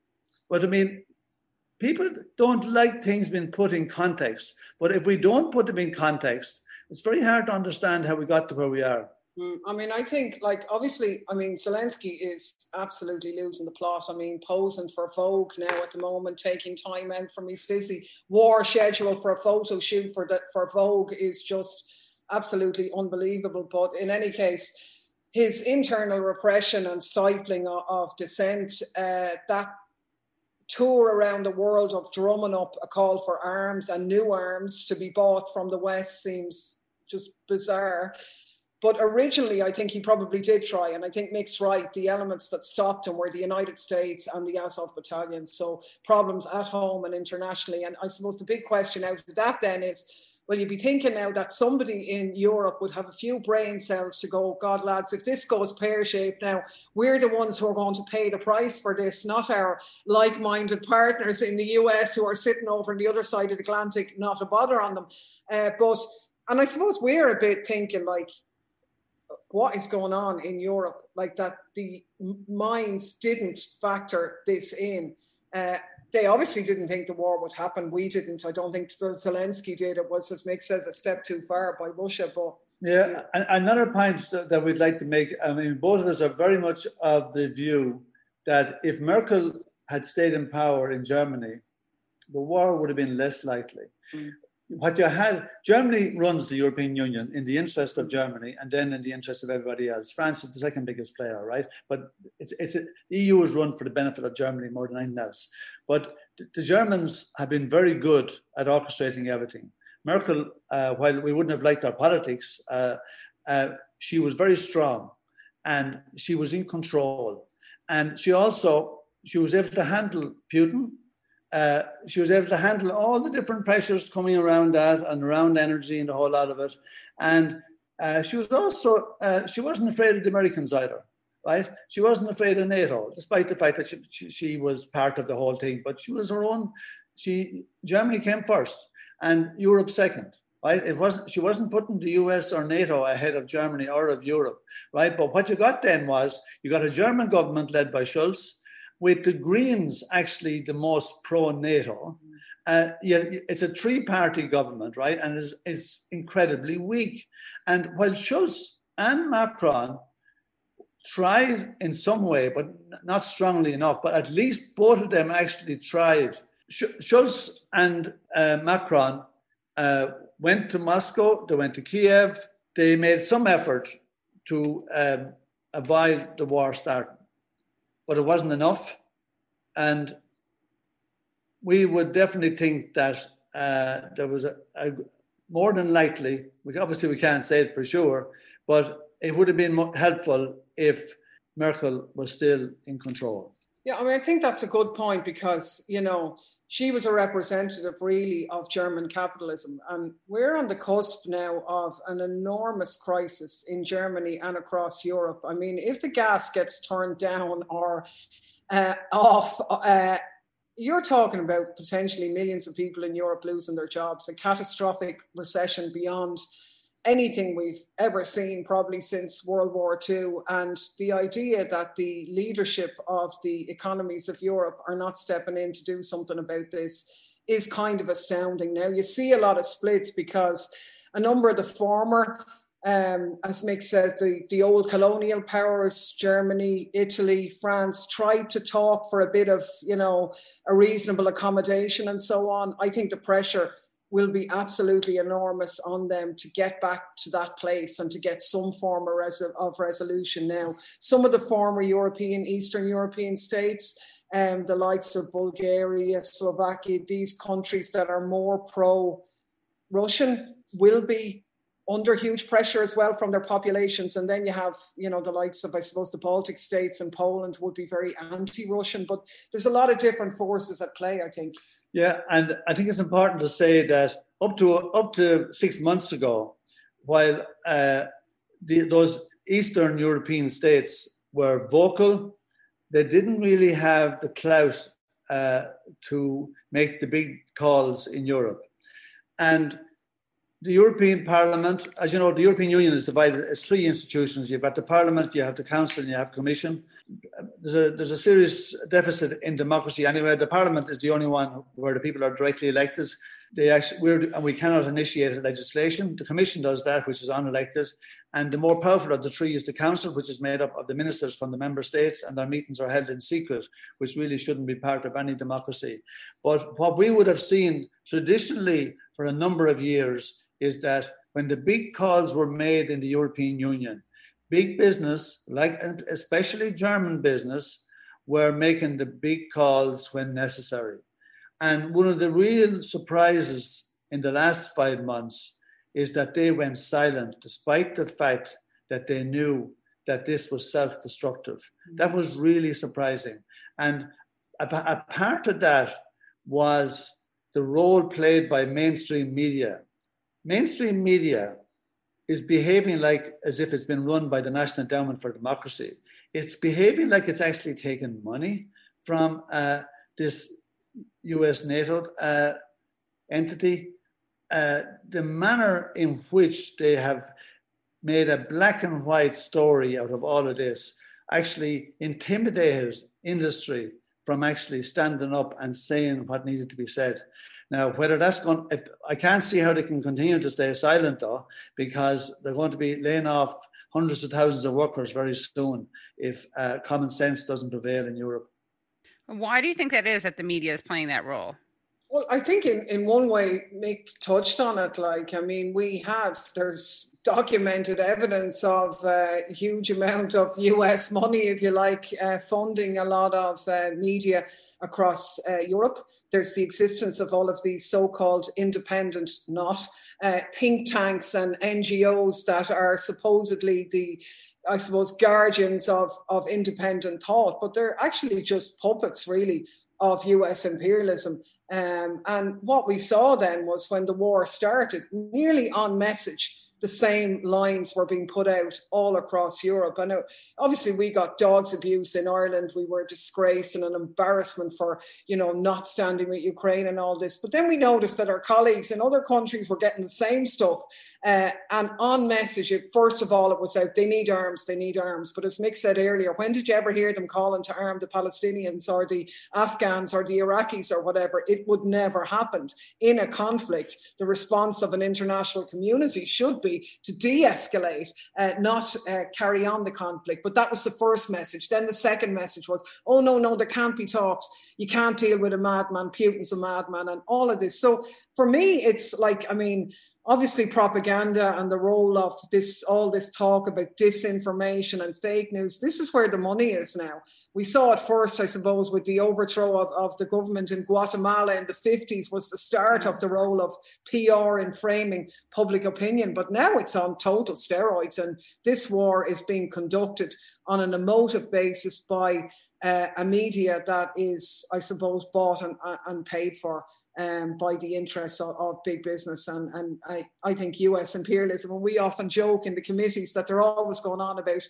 R: But I mean, people don't like things being put in context. But if we don't put them in context, it's very hard to understand how we got to where we are.
S: Mm, I mean, I think, like, obviously, I mean, Zelensky is absolutely losing the plot. I mean, posing for Vogue now at the moment, taking time out from his busy war schedule for a photo shoot for the, for Vogue is just absolutely unbelievable. But in any case, his internal repression and stifling of, of dissent, uh, that tour around the world of drumming up a call for arms and new arms to be bought from the West seems just bizarre. But originally, I think he probably did try, and I think Mick's right. The elements that stopped him were the United States and the Azov battalion. So problems at home and internationally. And I suppose the big question out of that then is, well, you'd be thinking now that somebody in Europe would have a few brain cells to go, God, lads, if this goes pear shaped now, we're the ones who are going to pay the price for this, not our like minded partners in the US who are sitting over on the other side of the Atlantic, not a bother on them. Uh, but, and I suppose we're a bit thinking like, what is going on in Europe, like that the minds didn't factor this in. Uh, they obviously didn't think the war would happen. We didn't. I don't think Zelensky did. It was, as Mick says, a step too far by Russia. But
R: yeah, yeah. another point that we'd like to make. I mean, both of us are very much of the view that if Merkel had stayed in power in Germany, the war would have been less likely. Mm what you had, Germany runs the European Union in the interest of Germany and then in the interest of everybody else. France is the second biggest player, right? But it's, it's the EU is run for the benefit of Germany more than anything else. But the Germans have been very good at orchestrating everything. Merkel, uh, while we wouldn't have liked her politics, uh, uh, she was very strong. and she was in control. And she also she was able to handle Putin. Uh, she was able to handle all the different pressures coming around that and around energy and a whole lot of it. And uh, she was also uh, she wasn't afraid of the Americans either, right? She wasn't afraid of NATO, despite the fact that she, she, she was part of the whole thing. But she was her own. She Germany came first, and Europe second right? It wasn't she wasn't putting the US or NATO ahead of Germany or of Europe, right? But what you got then was you got a German government led by Scholz, with the Greens actually the most pro-NATO. Uh, yeah, it's a three-party government, right? And it's, it's incredibly weak. And while Scholz and Macron tried in some way, but not strongly enough, but at least both of them actually tried. Scholz and uh, Macron uh, went to Moscow, they went to Kiev, they made some effort to um, avoid the war starting, but it wasn't enough. And we would definitely think that uh, there was a, a, more than likely, we, obviously we can't say it for sure, but it would have been helpful if Merkel was still in control.
S: Yeah, I mean, I think that's a good point because, you know, she was a representative really of German capitalism. And we're on the cusp now of an enormous crisis in Germany and across Europe. I mean, if the gas gets turned down or uh, off, uh, you're talking about potentially millions of people in Europe losing their jobs, a catastrophic recession beyond anything we've ever seen, probably since World War II. And the idea that the leadership of the economies of Europe are not stepping in to do something about this is kind of astounding. Now, you see a lot of splits because a number of the former, um, as Mick says, the, the old colonial powers, Germany, Italy, France, tried to talk for a bit of, you know, a reasonable accommodation and so on. I think the pressure will be absolutely enormous on them to get back to that place and to get some form of, of resolution now. Some of the former European, Eastern European states, um, the likes of Bulgaria, Slovakia, these countries that are more pro Russian will be under huge pressure as well from their populations. And then you have, you know, the likes of, I suppose, the Baltic states and Poland would be very anti Russian. But there's a lot of different forces at play, I think.
R: Yeah, and I think it's important to say that up to up to six months ago, while uh, the, those Eastern European states were vocal, they didn't really have the clout uh, to make the big calls in Europe. And the European Parliament, as you know, the European Union is divided as three institutions. You've got the Parliament, you have the Council, and you have Commission there's a there's a serious deficit in democracy anyway. The parliament is the only one where the people are directly elected. They actually we're, and we cannot initiate legislation. The commission does that, which is unelected, and the more powerful of the three is the council, which is made up of the ministers from the member states, and their meetings are held in secret, which really shouldn't be part of any democracy. But what we would have seen traditionally for a number of years is that when the big calls were made in the European Union big business, like especially German business, were making the big calls when necessary. And one of the real surprises in the last five months is that they went silent, despite the fact that they knew that this was self destructive. Mm-hmm. That was really surprising. And a, a, part of that was the role played by mainstream media. Mainstream media is behaving like as if it's been run by the National Endowment for Democracy. It's behaving like it's actually taken money from uh, this US NATO uh, entity. Uh, the manner in which they have made a black and white story out of all of this actually intimidated industry from actually standing up and saying what needed to be said. Now, whether that's going, if, I can't see how they can continue to stay silent though, because they're going to be laying off hundreds of thousands of workers very soon if uh, common sense doesn't prevail in Europe.
A: Why do you think that is that the media is playing that role?
S: Well, I think in, in one way, Mick touched on it. Like, I mean, we have, there's documented evidence of a uh, huge amount of US money, if you like, uh, funding a lot of uh, media across uh, Europe. There's the existence of all of these so called independent, not uh, think tanks and NGOs that are supposedly the I suppose, guardians of, of independent thought, but they're actually just puppets, really, of US imperialism. Um, and what we saw then was when the war started, nearly on message, the same lines were being put out all across Europe. And obviously, we got dogs abuse in Ireland. We were a disgrace and an embarrassment for, you know, not standing with Ukraine and all this. But then we noticed that our colleagues in other countries were getting the same stuff. Uh, and on message, first of all, it was out, they need arms, they need arms. But as Mick said earlier, when did you ever hear them calling to arm the Palestinians or the Afghans or the Iraqis or whatever? It would never happen. In a conflict, the response of an international community should be be to de escalate, uh, not uh, carry on the conflict. But that was the first message. Then the second message was, oh, no, no, there can't be talks. You can't deal with a madman. Putin's a madman, and all of this. So for me, it's like, I mean, obviously propaganda and the role of this all this talk about disinformation and fake news this is where the money is now we saw it first, I suppose, with the overthrow of, of the government in Guatemala in the 50s was the start of the role of PR in framing public opinion. But now it's on total steroids. And this war is being conducted on an emotive basis by uh, a media that is, I suppose, bought and, and paid for um, by the interests of, of, big business. And, and I, I think US imperialism, and we often joke in the committees that they're always going on about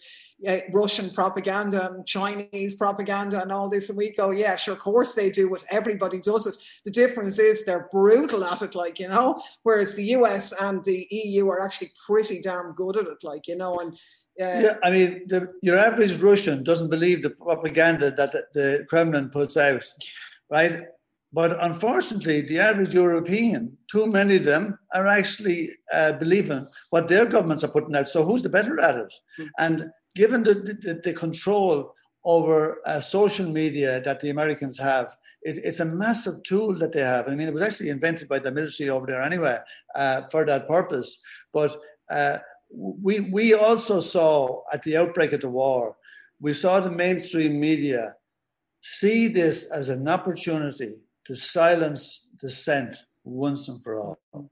S: uh, Russian propaganda and Chinese propaganda and all this. And we go, yeah, sure, of course they do it. Everybody does it. The difference is they're brutal at it, like, you know, whereas the US and the EU are actually pretty damn good at it, like, you know, and
R: uh, yeah, I mean, the, your average Russian doesn't believe the propaganda that the, the Kremlin puts out, right? But unfortunately, the average European, too many of them are actually uh, believing what their governments are putting out. So who's the better at it? Mm. And given the, the, the control over uh, social media that the Americans have, it, it's a massive tool that they have. I mean, it was actually invented by the military over there anyway uh, for that purpose. But uh, we we also saw at the outbreak of the war, we saw the mainstream media see this as an opportunity to silence dissent once and for all.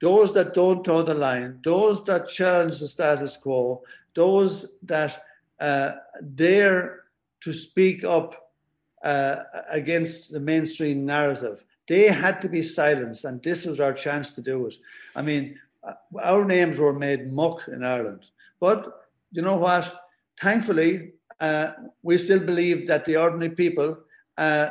R: Those that don't toe the line, those that challenge the status quo, those that uh, dare to speak up uh, against the mainstream narrative, they had to be silenced, and this was our chance to do it. I mean, uh, our names were made muck in Ireland, but you know what? Thankfully, uh, we still believe that the ordinary people uh,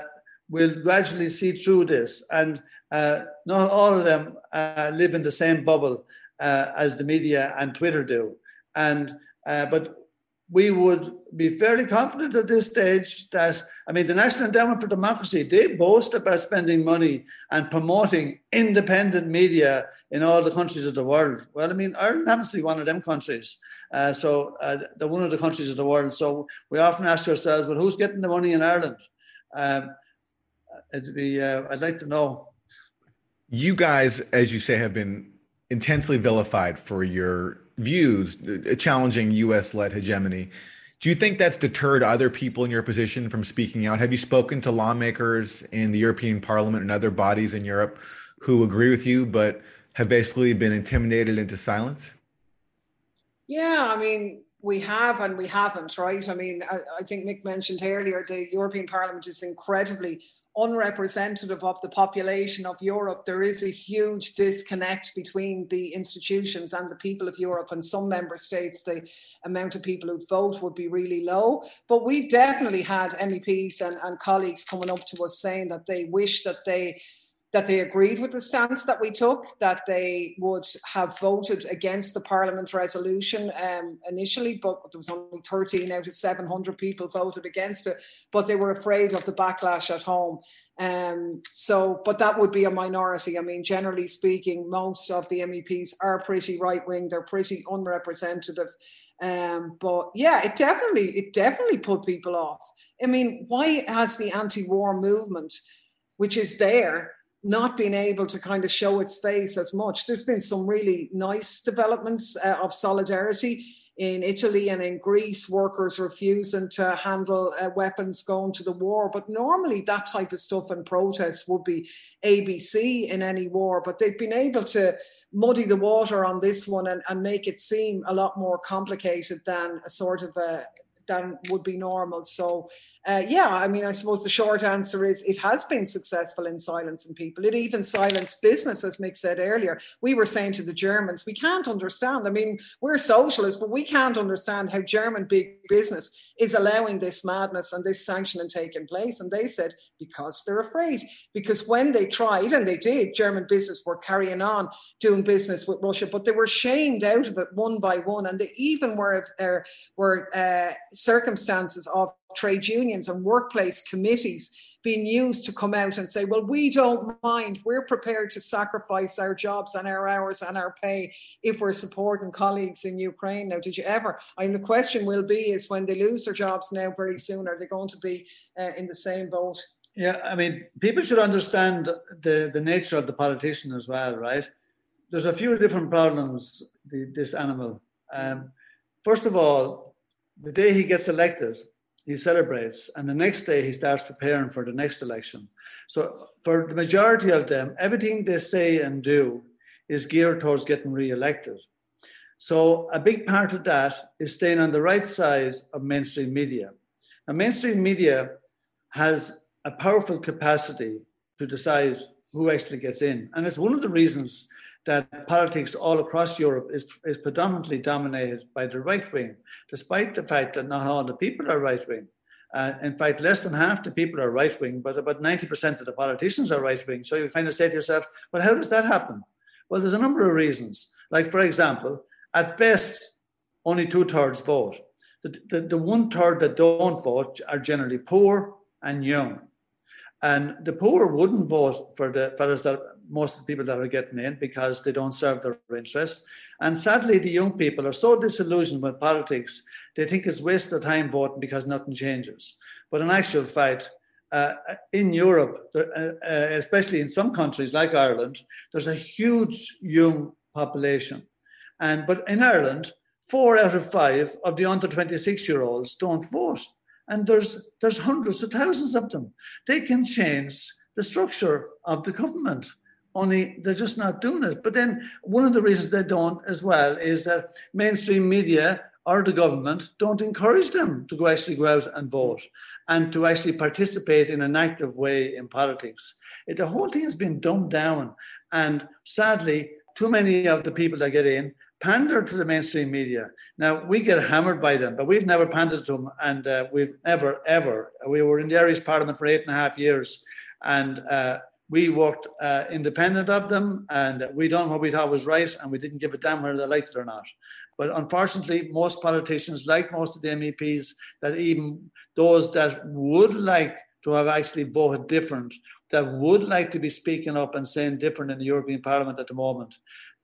R: will gradually see through this. And uh, not all of them uh, live in the same bubble uh, as the media and Twitter do. And uh, but we would be fairly confident at this stage that I mean the National Endowment for Democracy they boast about spending money and promoting independent media in all the countries of the world. Well, I mean Ireland happens to be one of them countries. Uh, so uh, they're one of the countries of the world. So we often ask ourselves, well, who's getting the money in Ireland? Um, it'd be uh, I'd like to know.
B: You guys, as you say, have been intensely vilified for your views, uh, challenging U.S.-led hegemony. Do you think that's deterred other people in your position from speaking out? Have you spoken to lawmakers in the European Parliament and other bodies in Europe who agree with you, but have basically been intimidated into silence?
S: Yeah, I mean, we have and we haven't, right? I mean, I, I think Mick mentioned earlier the European Parliament is incredibly unrepresentative of the population of Europe, there is a huge disconnect between the institutions and the people of Europe. And some member states, the amount of people who vote would be really low. But we've definitely had MEPs and, and colleagues coming up to us saying that they wish that they that they agreed with the stance that we took, that they would have voted against the Parliament resolution um, initially, but there was only 13 out of 700 people voted against it, but they were afraid of the backlash at home. Um, so, but that would be a minority. I mean, generally speaking, most of the MEPs are pretty right wing, they're pretty unrepresentative. Um, but yeah, it definitely, it definitely put people off. I mean, why has the anti-war movement, which is there, not being able to kind of show its face as much. There's been some really nice developments uh, of solidarity in Italy and in Greece, workers refusing to handle uh, weapons going to the war. But normally, that type of stuff and protests would be ABC in any war. But they've been able to muddy the water on this one and, and make it seem a lot more complicated than a sort of a than would be normal. So uh, yeah, I mean, I suppose the short answer is it has been successful in silencing people. It even silenced business, as Mick said earlier. We were saying to the Germans, we can't understand. I mean, we're socialists, but we can't understand how German big business is allowing this madness and this sanctioning taking place. And they said, because they're afraid. Because when they tried, and they did, German business were carrying on doing business with Russia, but they were shamed out of it one by one. And they even were, uh, were uh, circumstances of trade unions and workplace committees being used to come out and say, well, we don't mind. We're prepared to sacrifice our jobs and our hours and our pay if we're supporting colleagues in Ukraine. Now, did you ever? I mean, the question will be is when they lose their jobs now very soon, are they going to be uh, in the same boat?
R: Yeah, I mean, people should understand the, the nature of the politician as well, right? There's a few different problems, the, this animal. Um, first of all, the day he gets elected, he celebrates, and the next day he starts preparing for the next election. So, for the majority of them, everything they say and do is geared towards getting re-elected. So, a big part of that is staying on the right side of mainstream media. Now, mainstream media has a powerful capacity to decide who actually gets in, and it's one of the reasons that politics all across Europe is, is predominantly dominated by the right wing, despite the fact that not all the people are right wing. Uh, in fact, less than half the people are right wing, but about 90% of the politicians are right wing. So you kind of say to yourself, well, how does that happen? Well, there's a number of reasons. Like, for example, at best, only two thirds vote. The, the, the one third that don't vote are generally poor and young. And the poor wouldn't vote for the fellows that most of the people that are getting in because they don't serve their interest. And sadly, the young people are so disillusioned with politics, they think it's waste of time voting because nothing changes. But in actual fact, uh, in Europe, uh, uh, especially in some countries like Ireland, there's a huge young population. And but in Ireland, four out of five of the under 26 year olds don't vote and there's there's hundreds of thousands of them. They can change the structure of the government. Only they're just not doing it. But then one of the reasons they don't as well is that mainstream media or the government don't encourage them to go actually go out and vote and to actually participate in an active way in politics. It, the whole thing has been dumbed down. And sadly, too many of the people that get in pander to the mainstream media. Now we get hammered by them, but we've never pandered to them, and uh, we've never ever. We were in the Irish Parliament for eight and a half years, and uh, we worked uh, independent of them, and we done what we thought was right, and we didn't give a damn whether they liked it or not. But unfortunately, most politicians, like most of the MEPs, that even those that would like to have actually voted different, that would like to be speaking up and saying different in the European Parliament at the moment,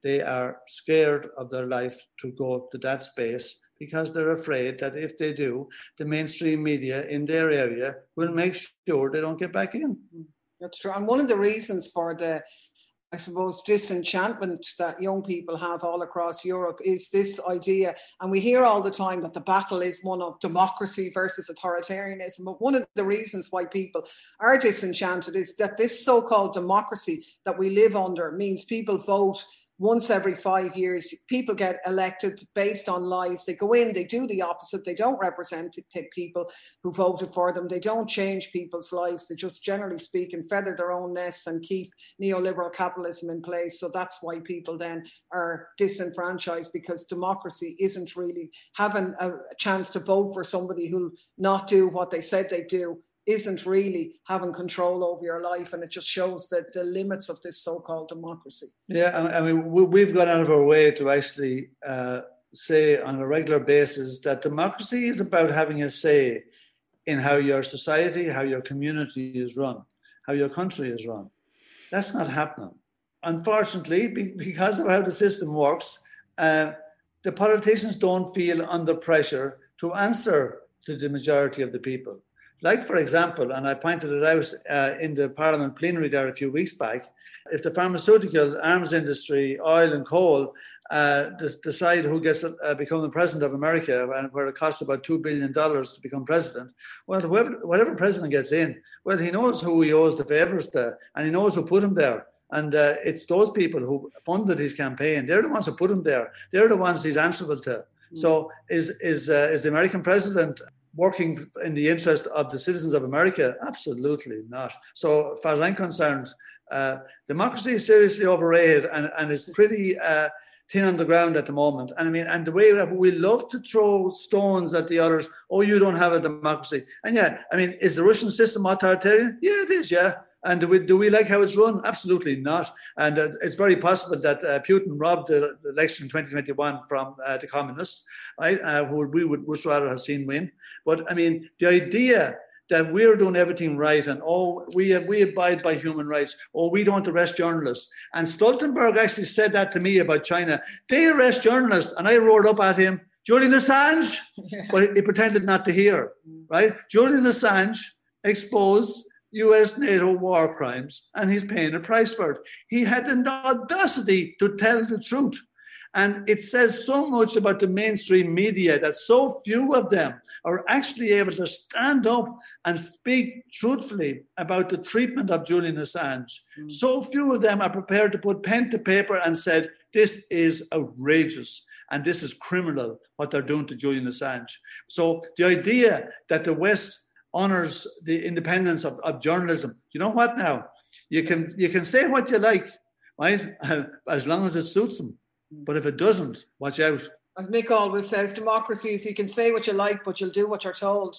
R: they are scared of their life to go to that space because they're afraid that if they do, the mainstream media in their area will make sure they don't get back in.
S: That's true. And one of the reasons for the, I suppose, disenchantment that young people have all across Europe is this idea. And we hear all the time that the battle is one of democracy versus authoritarianism. But one of the reasons why people are disenchanted is that this so called democracy that we live under means people vote once every five years, people get elected based on lies. They go in, they do the opposite. They don't represent people who voted for them. They don't change people's lives. They just, generally speaking, feather their own nests and keep neoliberal capitalism in place. So that's why people then are disenfranchised because democracy isn't really having a chance to vote for somebody who'll not do what they said they do isn't really having control over your life, and it just shows that the limits of this so-called democracy.
R: Yeah, I mean, we've gone out of our way to actually uh, say on a regular basis that democracy is about having a say in how your society, how your community is run, how your country is run. That's not happening. Unfortunately, because of how the system works, uh, the politicians don't feel under pressure to answer to the majority of the people. Like, for example, and I pointed it out uh, in the Parliament plenary there a few weeks back, if the pharmaceutical, arms industry, oil and coal uh, decide who gets to uh, become the president of America, and where it costs about two billion dollars to become president. Well, whoever, whatever president gets in, well, he knows who he owes the favors to, and he knows who put him there. And uh, it's those people who funded his campaign. They're the ones who put him there. They're the ones he's answerable to. Mm. So is is uh, is the American president working in the interest of the citizens of America? Absolutely not. So, far as I'm concerned, uh, democracy is seriously overrated, and and it's pretty. Uh, thin on the ground at the moment. And I mean, and the way that we love to throw stones at the others, oh, you don't have a democracy. And yeah, I mean, is the Russian system authoritarian? Yeah, it is, yeah. And do we, do we like how it's run? Absolutely not. And uh, it's very possible that uh, Putin robbed the, election in 2021 from uh, the communists, right? Uh, who we would much rather have seen win. But I mean, the idea that we're doing everything right and oh we we abide by human rights or oh, we don't arrest journalists and Stoltenberg actually said that to me about China they arrest journalists and I roared up at him Julian Assange yeah. [LAUGHS] but he pretended not to hear right Julian Assange exposed US NATO war crimes and he's paying a price for it he had the audacity to tell the truth and it says so much about the mainstream media that so few of them are actually able to stand up and speak truthfully about the treatment of Julian Assange. Mm. So few of them are prepared to put pen to paper and said, this is outrageous and this is criminal what they're doing to Julian Assange. So the idea that the West honors the independence of, of journalism, you know what now? You can you can say what you like, right? [LAUGHS] As long as it suits them. But if it doesn't, watch out.
S: As Mick always says, democracy is you can say what you like, but you'll do what you're told.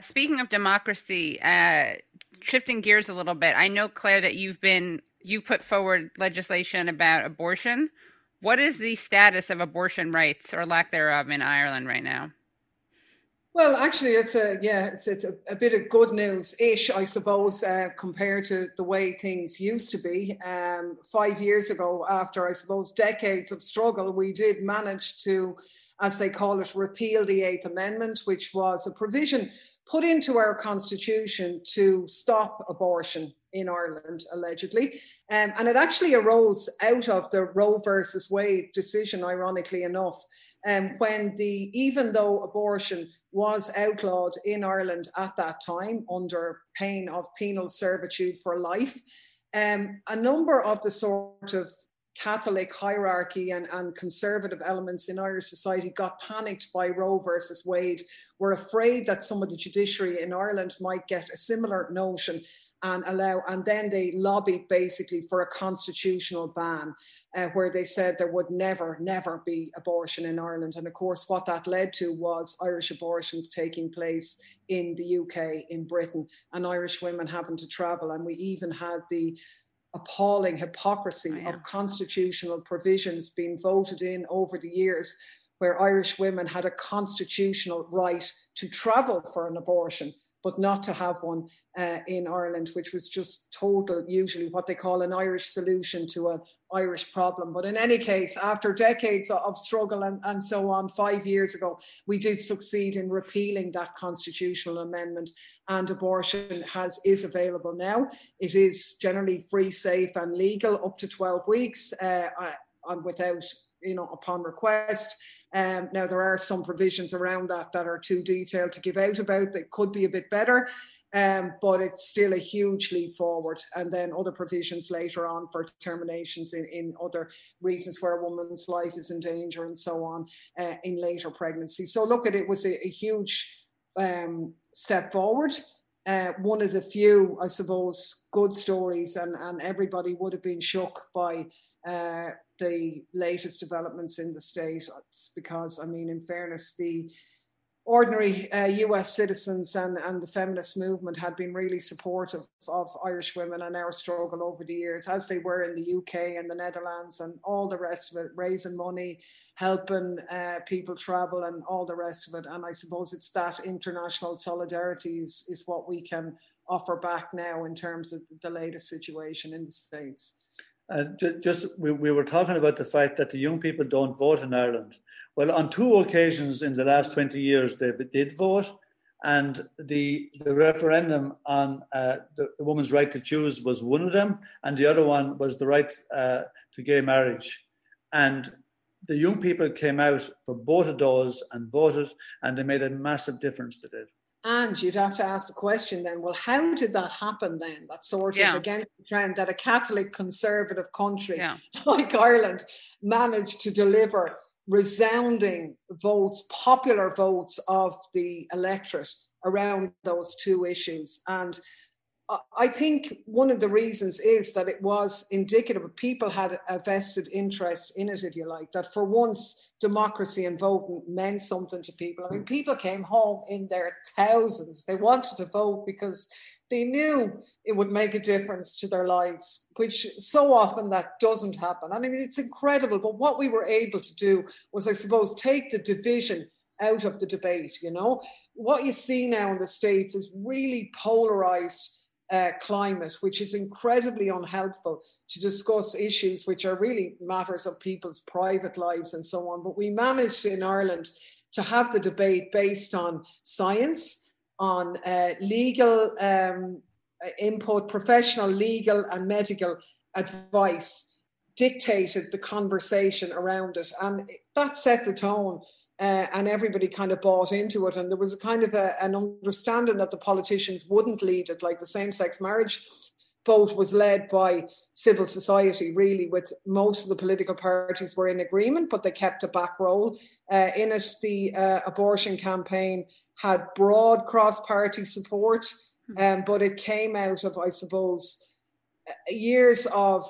A: Speaking of democracy, uh, shifting gears a little bit, I know Claire that you've been you've put forward legislation about abortion. What is the status of abortion rights or lack thereof in Ireland right now?
S: Well, actually, it's a yeah, it's it's a, a bit of good news ish, I suppose, uh, compared to the way things used to be. Um, five years ago, after I suppose decades of struggle, we did manage to, as they call it, repeal the Eighth Amendment, which was a provision put into our constitution to stop abortion in Ireland, allegedly. Um, and it actually arose out of the Roe versus Wade decision, ironically enough, um, when the even though abortion was outlawed in Ireland at that time under pain of penal servitude for life, um, a number of the sort of Catholic hierarchy and, and conservative elements in Irish society got panicked by Roe versus Wade, were afraid that some of the judiciary in Ireland might get a similar notion and allow, and then they lobbied basically for a constitutional ban. Uh, where they said there would never, never be abortion in Ireland. And of course, what that led to was Irish abortions taking place in the UK, in Britain, and Irish women having to travel. And we even had the appalling hypocrisy oh, of constitutional provisions being voted in over the years where Irish women had a constitutional right to travel for an abortion, but not to have one uh, in Ireland, which was just total, usually what they call an Irish solution to an Irish problem. But in any case, after decades of struggle and, and so on, five years ago, we did succeed in repealing that constitutional amendment, and abortion has is available now. It is generally free, safe, and legal up to 12 weeks, uh, and without you know upon request. Um, now there are some provisions around that that are too detailed to give out about. That could be a bit better. Um, but it's still a huge leap forward. And then other provisions later on for terminations in, in other reasons where a woman's life is in danger and so on uh, in later pregnancy. So look at it was a, a huge um, step forward. Uh, one of the few, I suppose, good stories, and, and everybody would have been shook by uh, the latest developments in the state. It's because, I mean, in fairness, the ordinary uh, US citizens and, and the feminist movement had been really supportive of Irish women and our struggle over the years, as they were in the UK and the Netherlands and all the rest of it, raising money, helping uh, people travel, and all the rest of it. And I suppose it's that international solidarity is, is what we can offer back now in terms of the latest situation in the States.
R: Uh, just we, we were talking about the fact that the young people don't vote in Ireland. Well, on two occasions in the last 20 years, they did vote, and the, the referendum on uh, the, woman's right to choose was one of them, and the other one was the right uh, to gay marriage. And the young people came out for both of those and voted, and they made a massive difference. to did.
S: And you'd have to ask the question then, well, how did that happen then? That sort
A: Yeah.
S: of against the trend that a Catholic conservative country
A: Yeah. [LAUGHS]
S: like Ireland managed to deliver resounding votes, popular votes of the electorate around those two issues. And I- think one of the reasons is that it was indicative of people had a vested interest in it, if you like, that for once democracy and voting meant something to people. I mean, mm. people came home in their thousands. They wanted to vote because they knew it would make a difference to their lives, which so often that doesn't happen. And I mean, it's incredible. But what we were able to do was, I suppose, take the division out of the debate. You know, what you see now in the States is really polarized uh, climate, which is incredibly unhelpful to discuss issues which are really matters of people's private lives and so on. But we managed in Ireland to have the debate based on science, on uh, legal um, input, professional legal and medical advice dictated the conversation around it. And that set the tone. Uh, and everybody kind of bought into it. And there was a kind of a, an understanding that the politicians wouldn't lead it, like the same sex marriage vote was led by civil society, really, with most of the political parties were in agreement, but they kept a back role. Uh, in it, the uh, abortion campaign had broad cross party support, um, but it came out of, I suppose, uh, years of,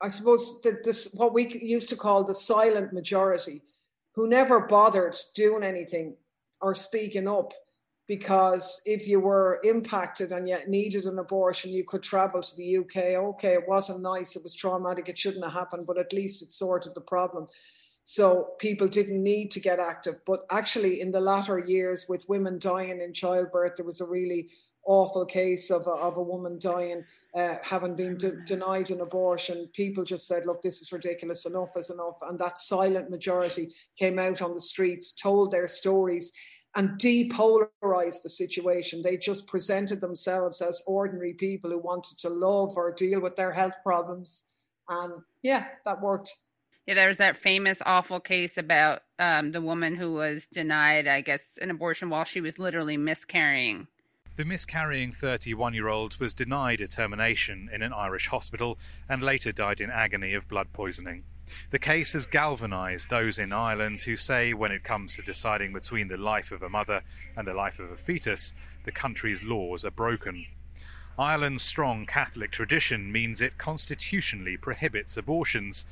S: I suppose, the, this what we used to call the silent majority who never bothered doing anything or speaking up because if you were impacted and yet needed an abortion, you could travel to the UK. Okay, it wasn't nice, it was traumatic, it shouldn't have happened, but at least it sorted the problem. So people didn't need to get active. But actually, in the latter years, with women dying in childbirth, there was a really awful case of a, of a woman dying, uh, having been de- denied an abortion. People just said, look, this is ridiculous, enough is enough. And that silent majority came out on the streets, told their stories, and depolarized the situation. They just presented themselves as ordinary people who wanted to love or deal with their health problems. And yeah, that worked.
A: Yeah, there was that famous awful case about um, the woman who was denied, I guess, an abortion while she was literally miscarrying.
V: The miscarrying 31 year old was denied a termination in an Irish hospital and later died in agony of blood poisoning. The case has galvanised those in Ireland who say when it comes to deciding between the life of a mother and the life of a fetus, the country's laws are broken. Ireland's strong Catholic tradition means it constitutionally prohibits abortions,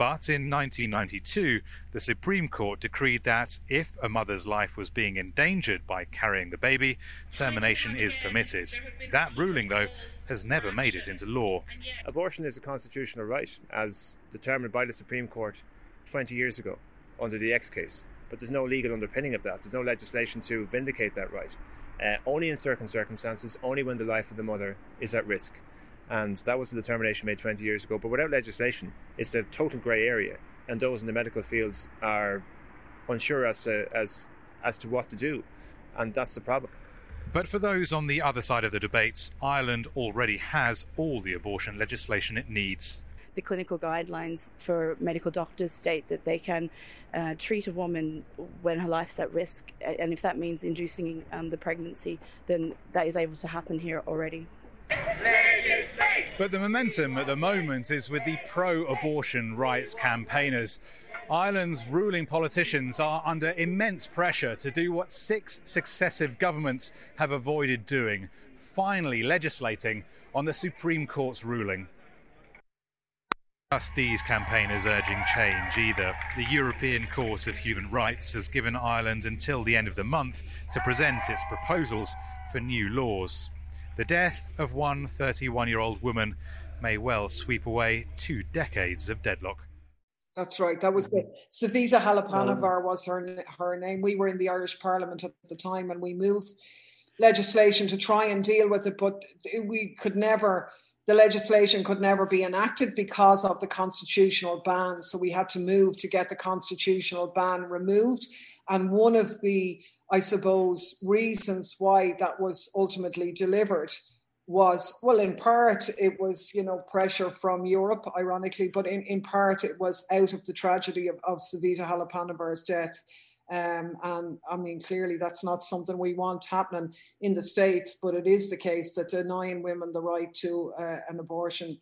V: but in 1992, the Supreme Court decreed that if a mother's life was being endangered by carrying the baby, termination is permitted. That ruling, though, has never made it into law.
W: Abortion is a constitutional right, as determined by the Supreme Court 20 years ago under the X case. But there's no legal underpinning of that. There's no legislation to vindicate that right. Uh, only in certain circumstances, only when the life of the mother is at risk. And that was the determination made 20 years ago. But without legislation, it's a total grey area. And those in the medical fields are unsure as to, as, as to what to do. And that's the problem.
V: But for those on the other side of the debates, Ireland already has all the abortion legislation it needs.
X: The clinical guidelines for medical doctors state that they can uh, treat a woman when her life's at risk, and if that means inducing um, the pregnancy, then that is able to happen here already.
V: But the momentum at the moment is with the pro abortion rights campaigners. Ireland's ruling politicians are under immense pressure to do what six successive governments have avoided doing finally legislating on the Supreme Court's ruling. Just these campaigners urging change either. The European Court of Human Rights has given Ireland until the end of the month to present its proposals for new laws. The death of one 31 year old woman may well sweep away two decades of deadlock.
S: That's right. That was the mm. Savita Halappanavar was her her name. We were in the Irish Parliament at the time, and we moved legislation to try and deal with it, but we could never. The legislation could never be enacted because of the constitutional ban. So we had to move to get the constitutional ban removed. And one of the, I suppose, reasons why that was ultimately delivered was well in part it was you know pressure from europe ironically but in, in part it was out of the tragedy of, of savita halappanavar's death. Um, and I mean, clearly that's not something we want happening in the States, but it is the case that denying women the right to uh, an abortion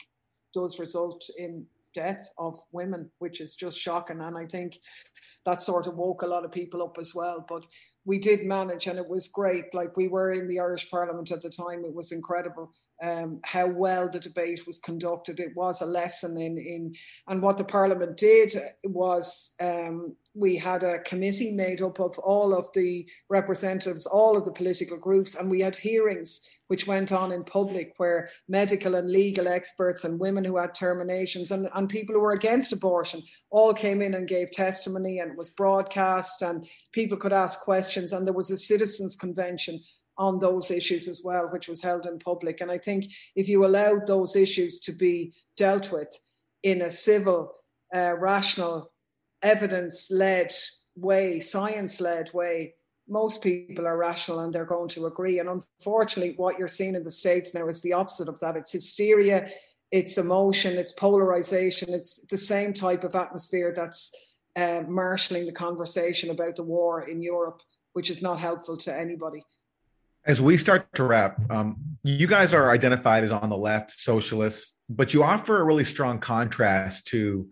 S: does result in death of women, which is just shocking. And I think that sort of woke a lot of people up as well. But we did manage, and it was great. Like we were in the Irish Parliament at the time, it was incredible um, how well the debate was conducted. It was a lesson in in and what the Parliament did was um, we had a committee made up of all of the representatives, all of the political groups, and we had hearings which went on in public where medical and legal experts and women who had terminations and, and people who were against abortion all came in and gave testimony and it was broadcast and people could ask questions and there was a citizens convention on those issues as well, which was held in public. And I think if you allowed those issues to be dealt with in a civil, uh, rational, evidence led way, science led way, most people are rational and they're going to agree. And unfortunately, what you're seeing in the States now is the opposite of that. It's hysteria, it's emotion, it's polarization, it's the same type of atmosphere that's uh, marshalling the conversation about the war in Europe, which is not helpful to anybody.
B: As we start to wrap, um, you guys are identified as on the left, socialists, but you offer a really strong contrast to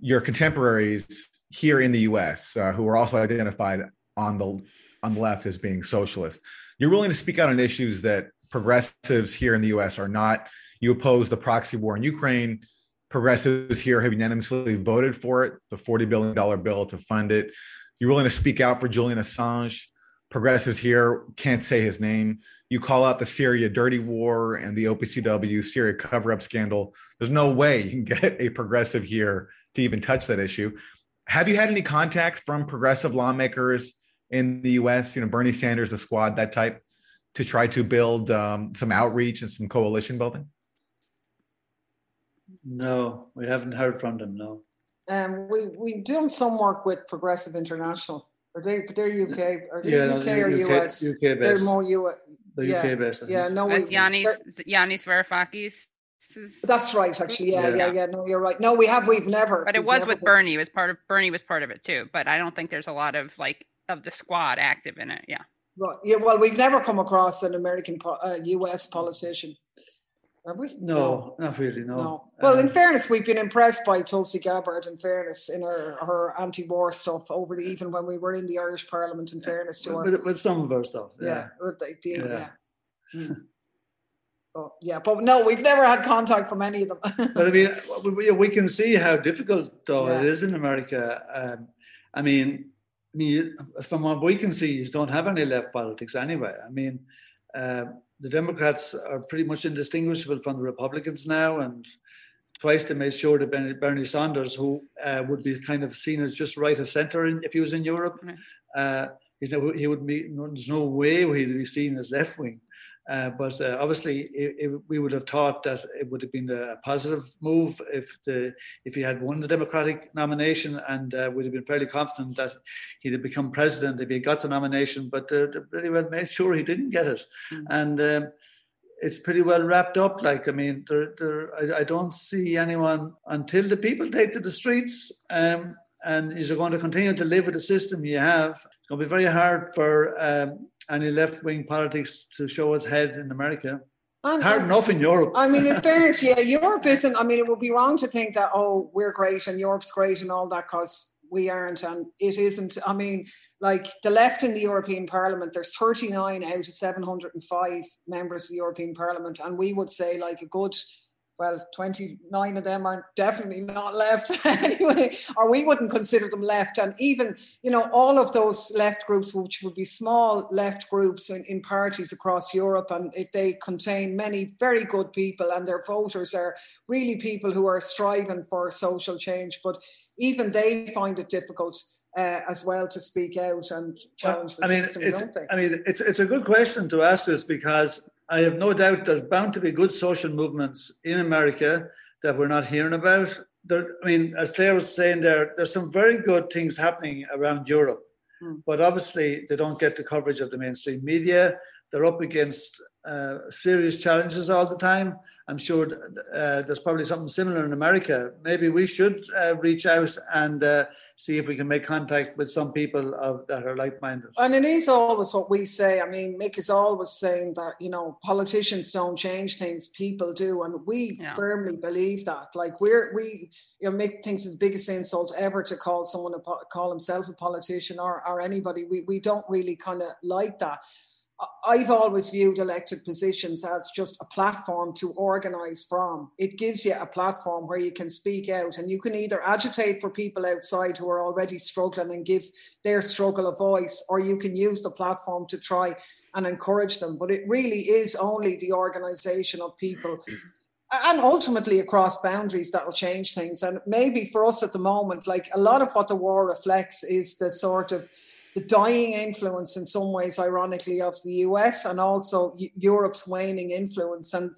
B: your contemporaries here in the U.S. Uh, who are also identified on the on the left as being socialist. You're willing to speak out on issues that progressives here in the U.S. are not. You oppose the proxy war in Ukraine. Progressives here have unanimously voted for it, the $40 billion bill to fund it. You're willing to speak out for Julian Assange progressives here can't say his name. You call out the Syria dirty war and the OPCW Syria cover up scandal. There's no way you can get a progressive here to even touch that issue. Have you had any contact from progressive lawmakers in the US, you know, Bernie Sanders, the squad, that type, to try to build um, some outreach and some coalition building?
R: No, we haven't heard from them, no.
S: Um, we, we've done some work with Progressive International are they? But they're UK. Are they
R: Yeah,
S: UK
R: no,
S: or
R: UK
S: US?
R: UK
S: They're
R: based.
S: more US.
R: They're
S: yeah.
R: UK based,
S: Yeah, no,
A: That's
S: we,
A: Yanis
S: they're-
A: Yanis Varoufakis.
S: That's right, actually. Yeah,
A: Yeah.
S: yeah, yeah, No, you're right. No, we have. We've never.
A: But it was with
S: been-
A: Bernie. It was part of Bernie was part of it too. But I don't think there's a lot of like of the squad active in it. Yeah.
S: Right. Yeah. Well, we've never come across an American, uh, US politician. Have we?
R: No, not really, no.
S: No. Well, in
R: Um,
S: fairness, we've been impressed by Tulsi Gabbard. In fairness, in her her anti-war stuff over the even when we were in the Irish Parliament. In fairness to her,
R: with, with some of her stuff.
S: yeah,
R: Yeah.
S: with the- the-
R: Yeah.
S: yeah. Oh, yeah, but no, we've never had contact from any of them. [LAUGHS]
R: But I mean, we, we can see how difficult though it
S: Yeah.
R: is in America. Um, I mean, I mean, from what we can see, you don't have any left politics anyway. I mean, uh, the Democrats are pretty much indistinguishable from the Republicans now, and twice they made sure that Bernie, Bernie Sanders, who uh, would be kind of seen as just right of centre in, if he was in Europe, uh, he's no- he would be. There's no way he'd be seen as left wing. Uh, but uh, obviously, it, it, we would have thought that it would have been a positive move if the if he had won the Democratic nomination, and uh, we'd have been fairly confident that he'd have become president if he got the nomination. But uh, they pretty well made sure he didn't get it, and um, it's pretty well wrapped up. Like I mean, there, there, I, I don't see anyone until the people take to the streets. Um, and you're going to continue to live with the system you have. It's going to be very hard for um, any left wing politics to show its head in America.
S: And-
R: Hard enough in Europe.
S: I mean, in fairness, [LAUGHS] yeah, Europe isn't. I mean, it would be wrong to think that oh, we're great and Europe's great and all that because we aren't, and it isn't. I mean, like the left in the European Parliament, there's 39 out of 705 members of the European Parliament, and we would say like a good. Well, 29 of them are definitely not left [LAUGHS] anyway, or we wouldn't consider them left. And even, you know, all of those left groups, which would be small left groups in, in parties across Europe, and if they contain many very good people and their voters are really people who are striving for social change, but even they find it difficult uh, as well to speak out and challenge the
R: I mean,
S: system,
R: it's
S: don't they?
R: I mean, it's it's a good question to ask this because I have no doubt there's bound to be good social movements in America that we're not hearing about. There, I mean, as Claire was saying there, there's some very good things happening around Europe, but obviously they don't get the coverage of the mainstream media. They're up against uh, serious challenges all the time, I'm sure uh, there's probably something similar in America. Maybe we should uh, reach out and uh, see if we can make contact with some people of, that are like-minded.
S: And it is always what we say. I mean, Mick is always saying that you know politicians don't change things, people do, and we yeah. firmly believe that. Like we're we, you know, Mick thinks it's the biggest insult ever to call someone a, call himself a politician or or anybody. We we don't really kind of like that. I've always viewed elected positions as just a platform to organise from. It gives you a platform where you can speak out and you can either agitate for people outside who are already struggling and give their struggle a voice, or you can use the platform to try and encourage them. But it really is only the organisation of people [CLEARS THROAT] and ultimately across boundaries that will change things. And maybe for us at the moment, like a lot of what the war reflects is the sort of the dying influence in some ways, ironically, of the US and also Europe's waning influence. And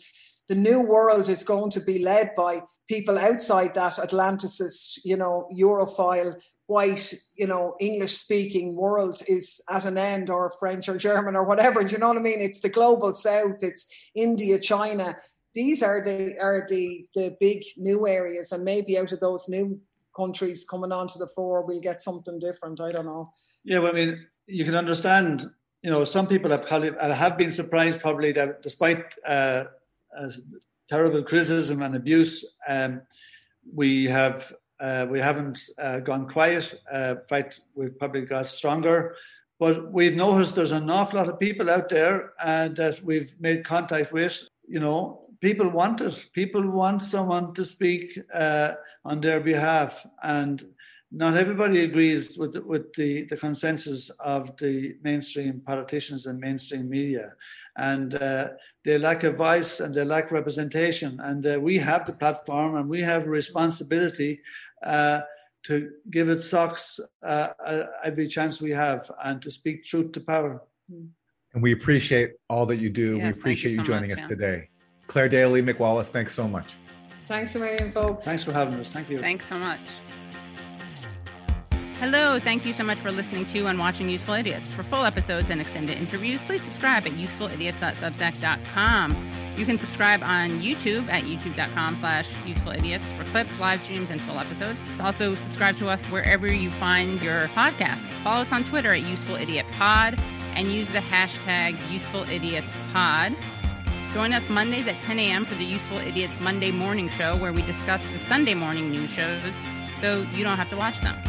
S: the new world is going to be led by people outside that Atlanticist, you know, Europhile, white, you know, English speaking world is at an end, or French or German or whatever. Do you know what I mean? It's the global south, it's India, China. These are the are the the big new areas, and maybe out of those new countries coming onto the fore, we'll get something different. I don't know.
R: Yeah, well, I mean, you can understand. You know, some people have have been surprised probably that despite uh, terrible criticism and abuse, um, we have uh, we haven't uh, gone quiet. Uh, in fact, we've probably got stronger. But we've noticed there's an awful lot of people out there uh, that we've made contact with. You know, people want it. People want someone to speak uh, on their behalf, and not everybody agrees with the, with the, the consensus of the mainstream politicians and mainstream media, and uh, they lack a voice and they lack representation. And uh, we have the platform, and we have a responsibility uh, to give it socks uh, uh, every chance we have, and to speak truth to power.
B: And we appreciate all that you do. Yes, we appreciate you, so you, joining much, us today. Claire Daly, Mick Wallace, thanks so much.
S: Thanks a million, folks.
R: Thanks for having us. Thank you.
A: Thanks so much. Hello, thank you so much for listening to and watching Useful Idiots. For full episodes and extended interviews, please subscribe at usefulidiots.substack.com. You can subscribe on YouTube at youtube.com slash usefulidiots for clips, live streams, and full episodes. Also, subscribe to us wherever you find your podcast. Follow us on Twitter at usefulIdiotPod and use the hashtag usefulidiots.pod. Join us Mondays at 10 a.m. for the Useful Idiots Monday Morning Show, where we discuss the Sunday morning news shows so you don't have to watch them.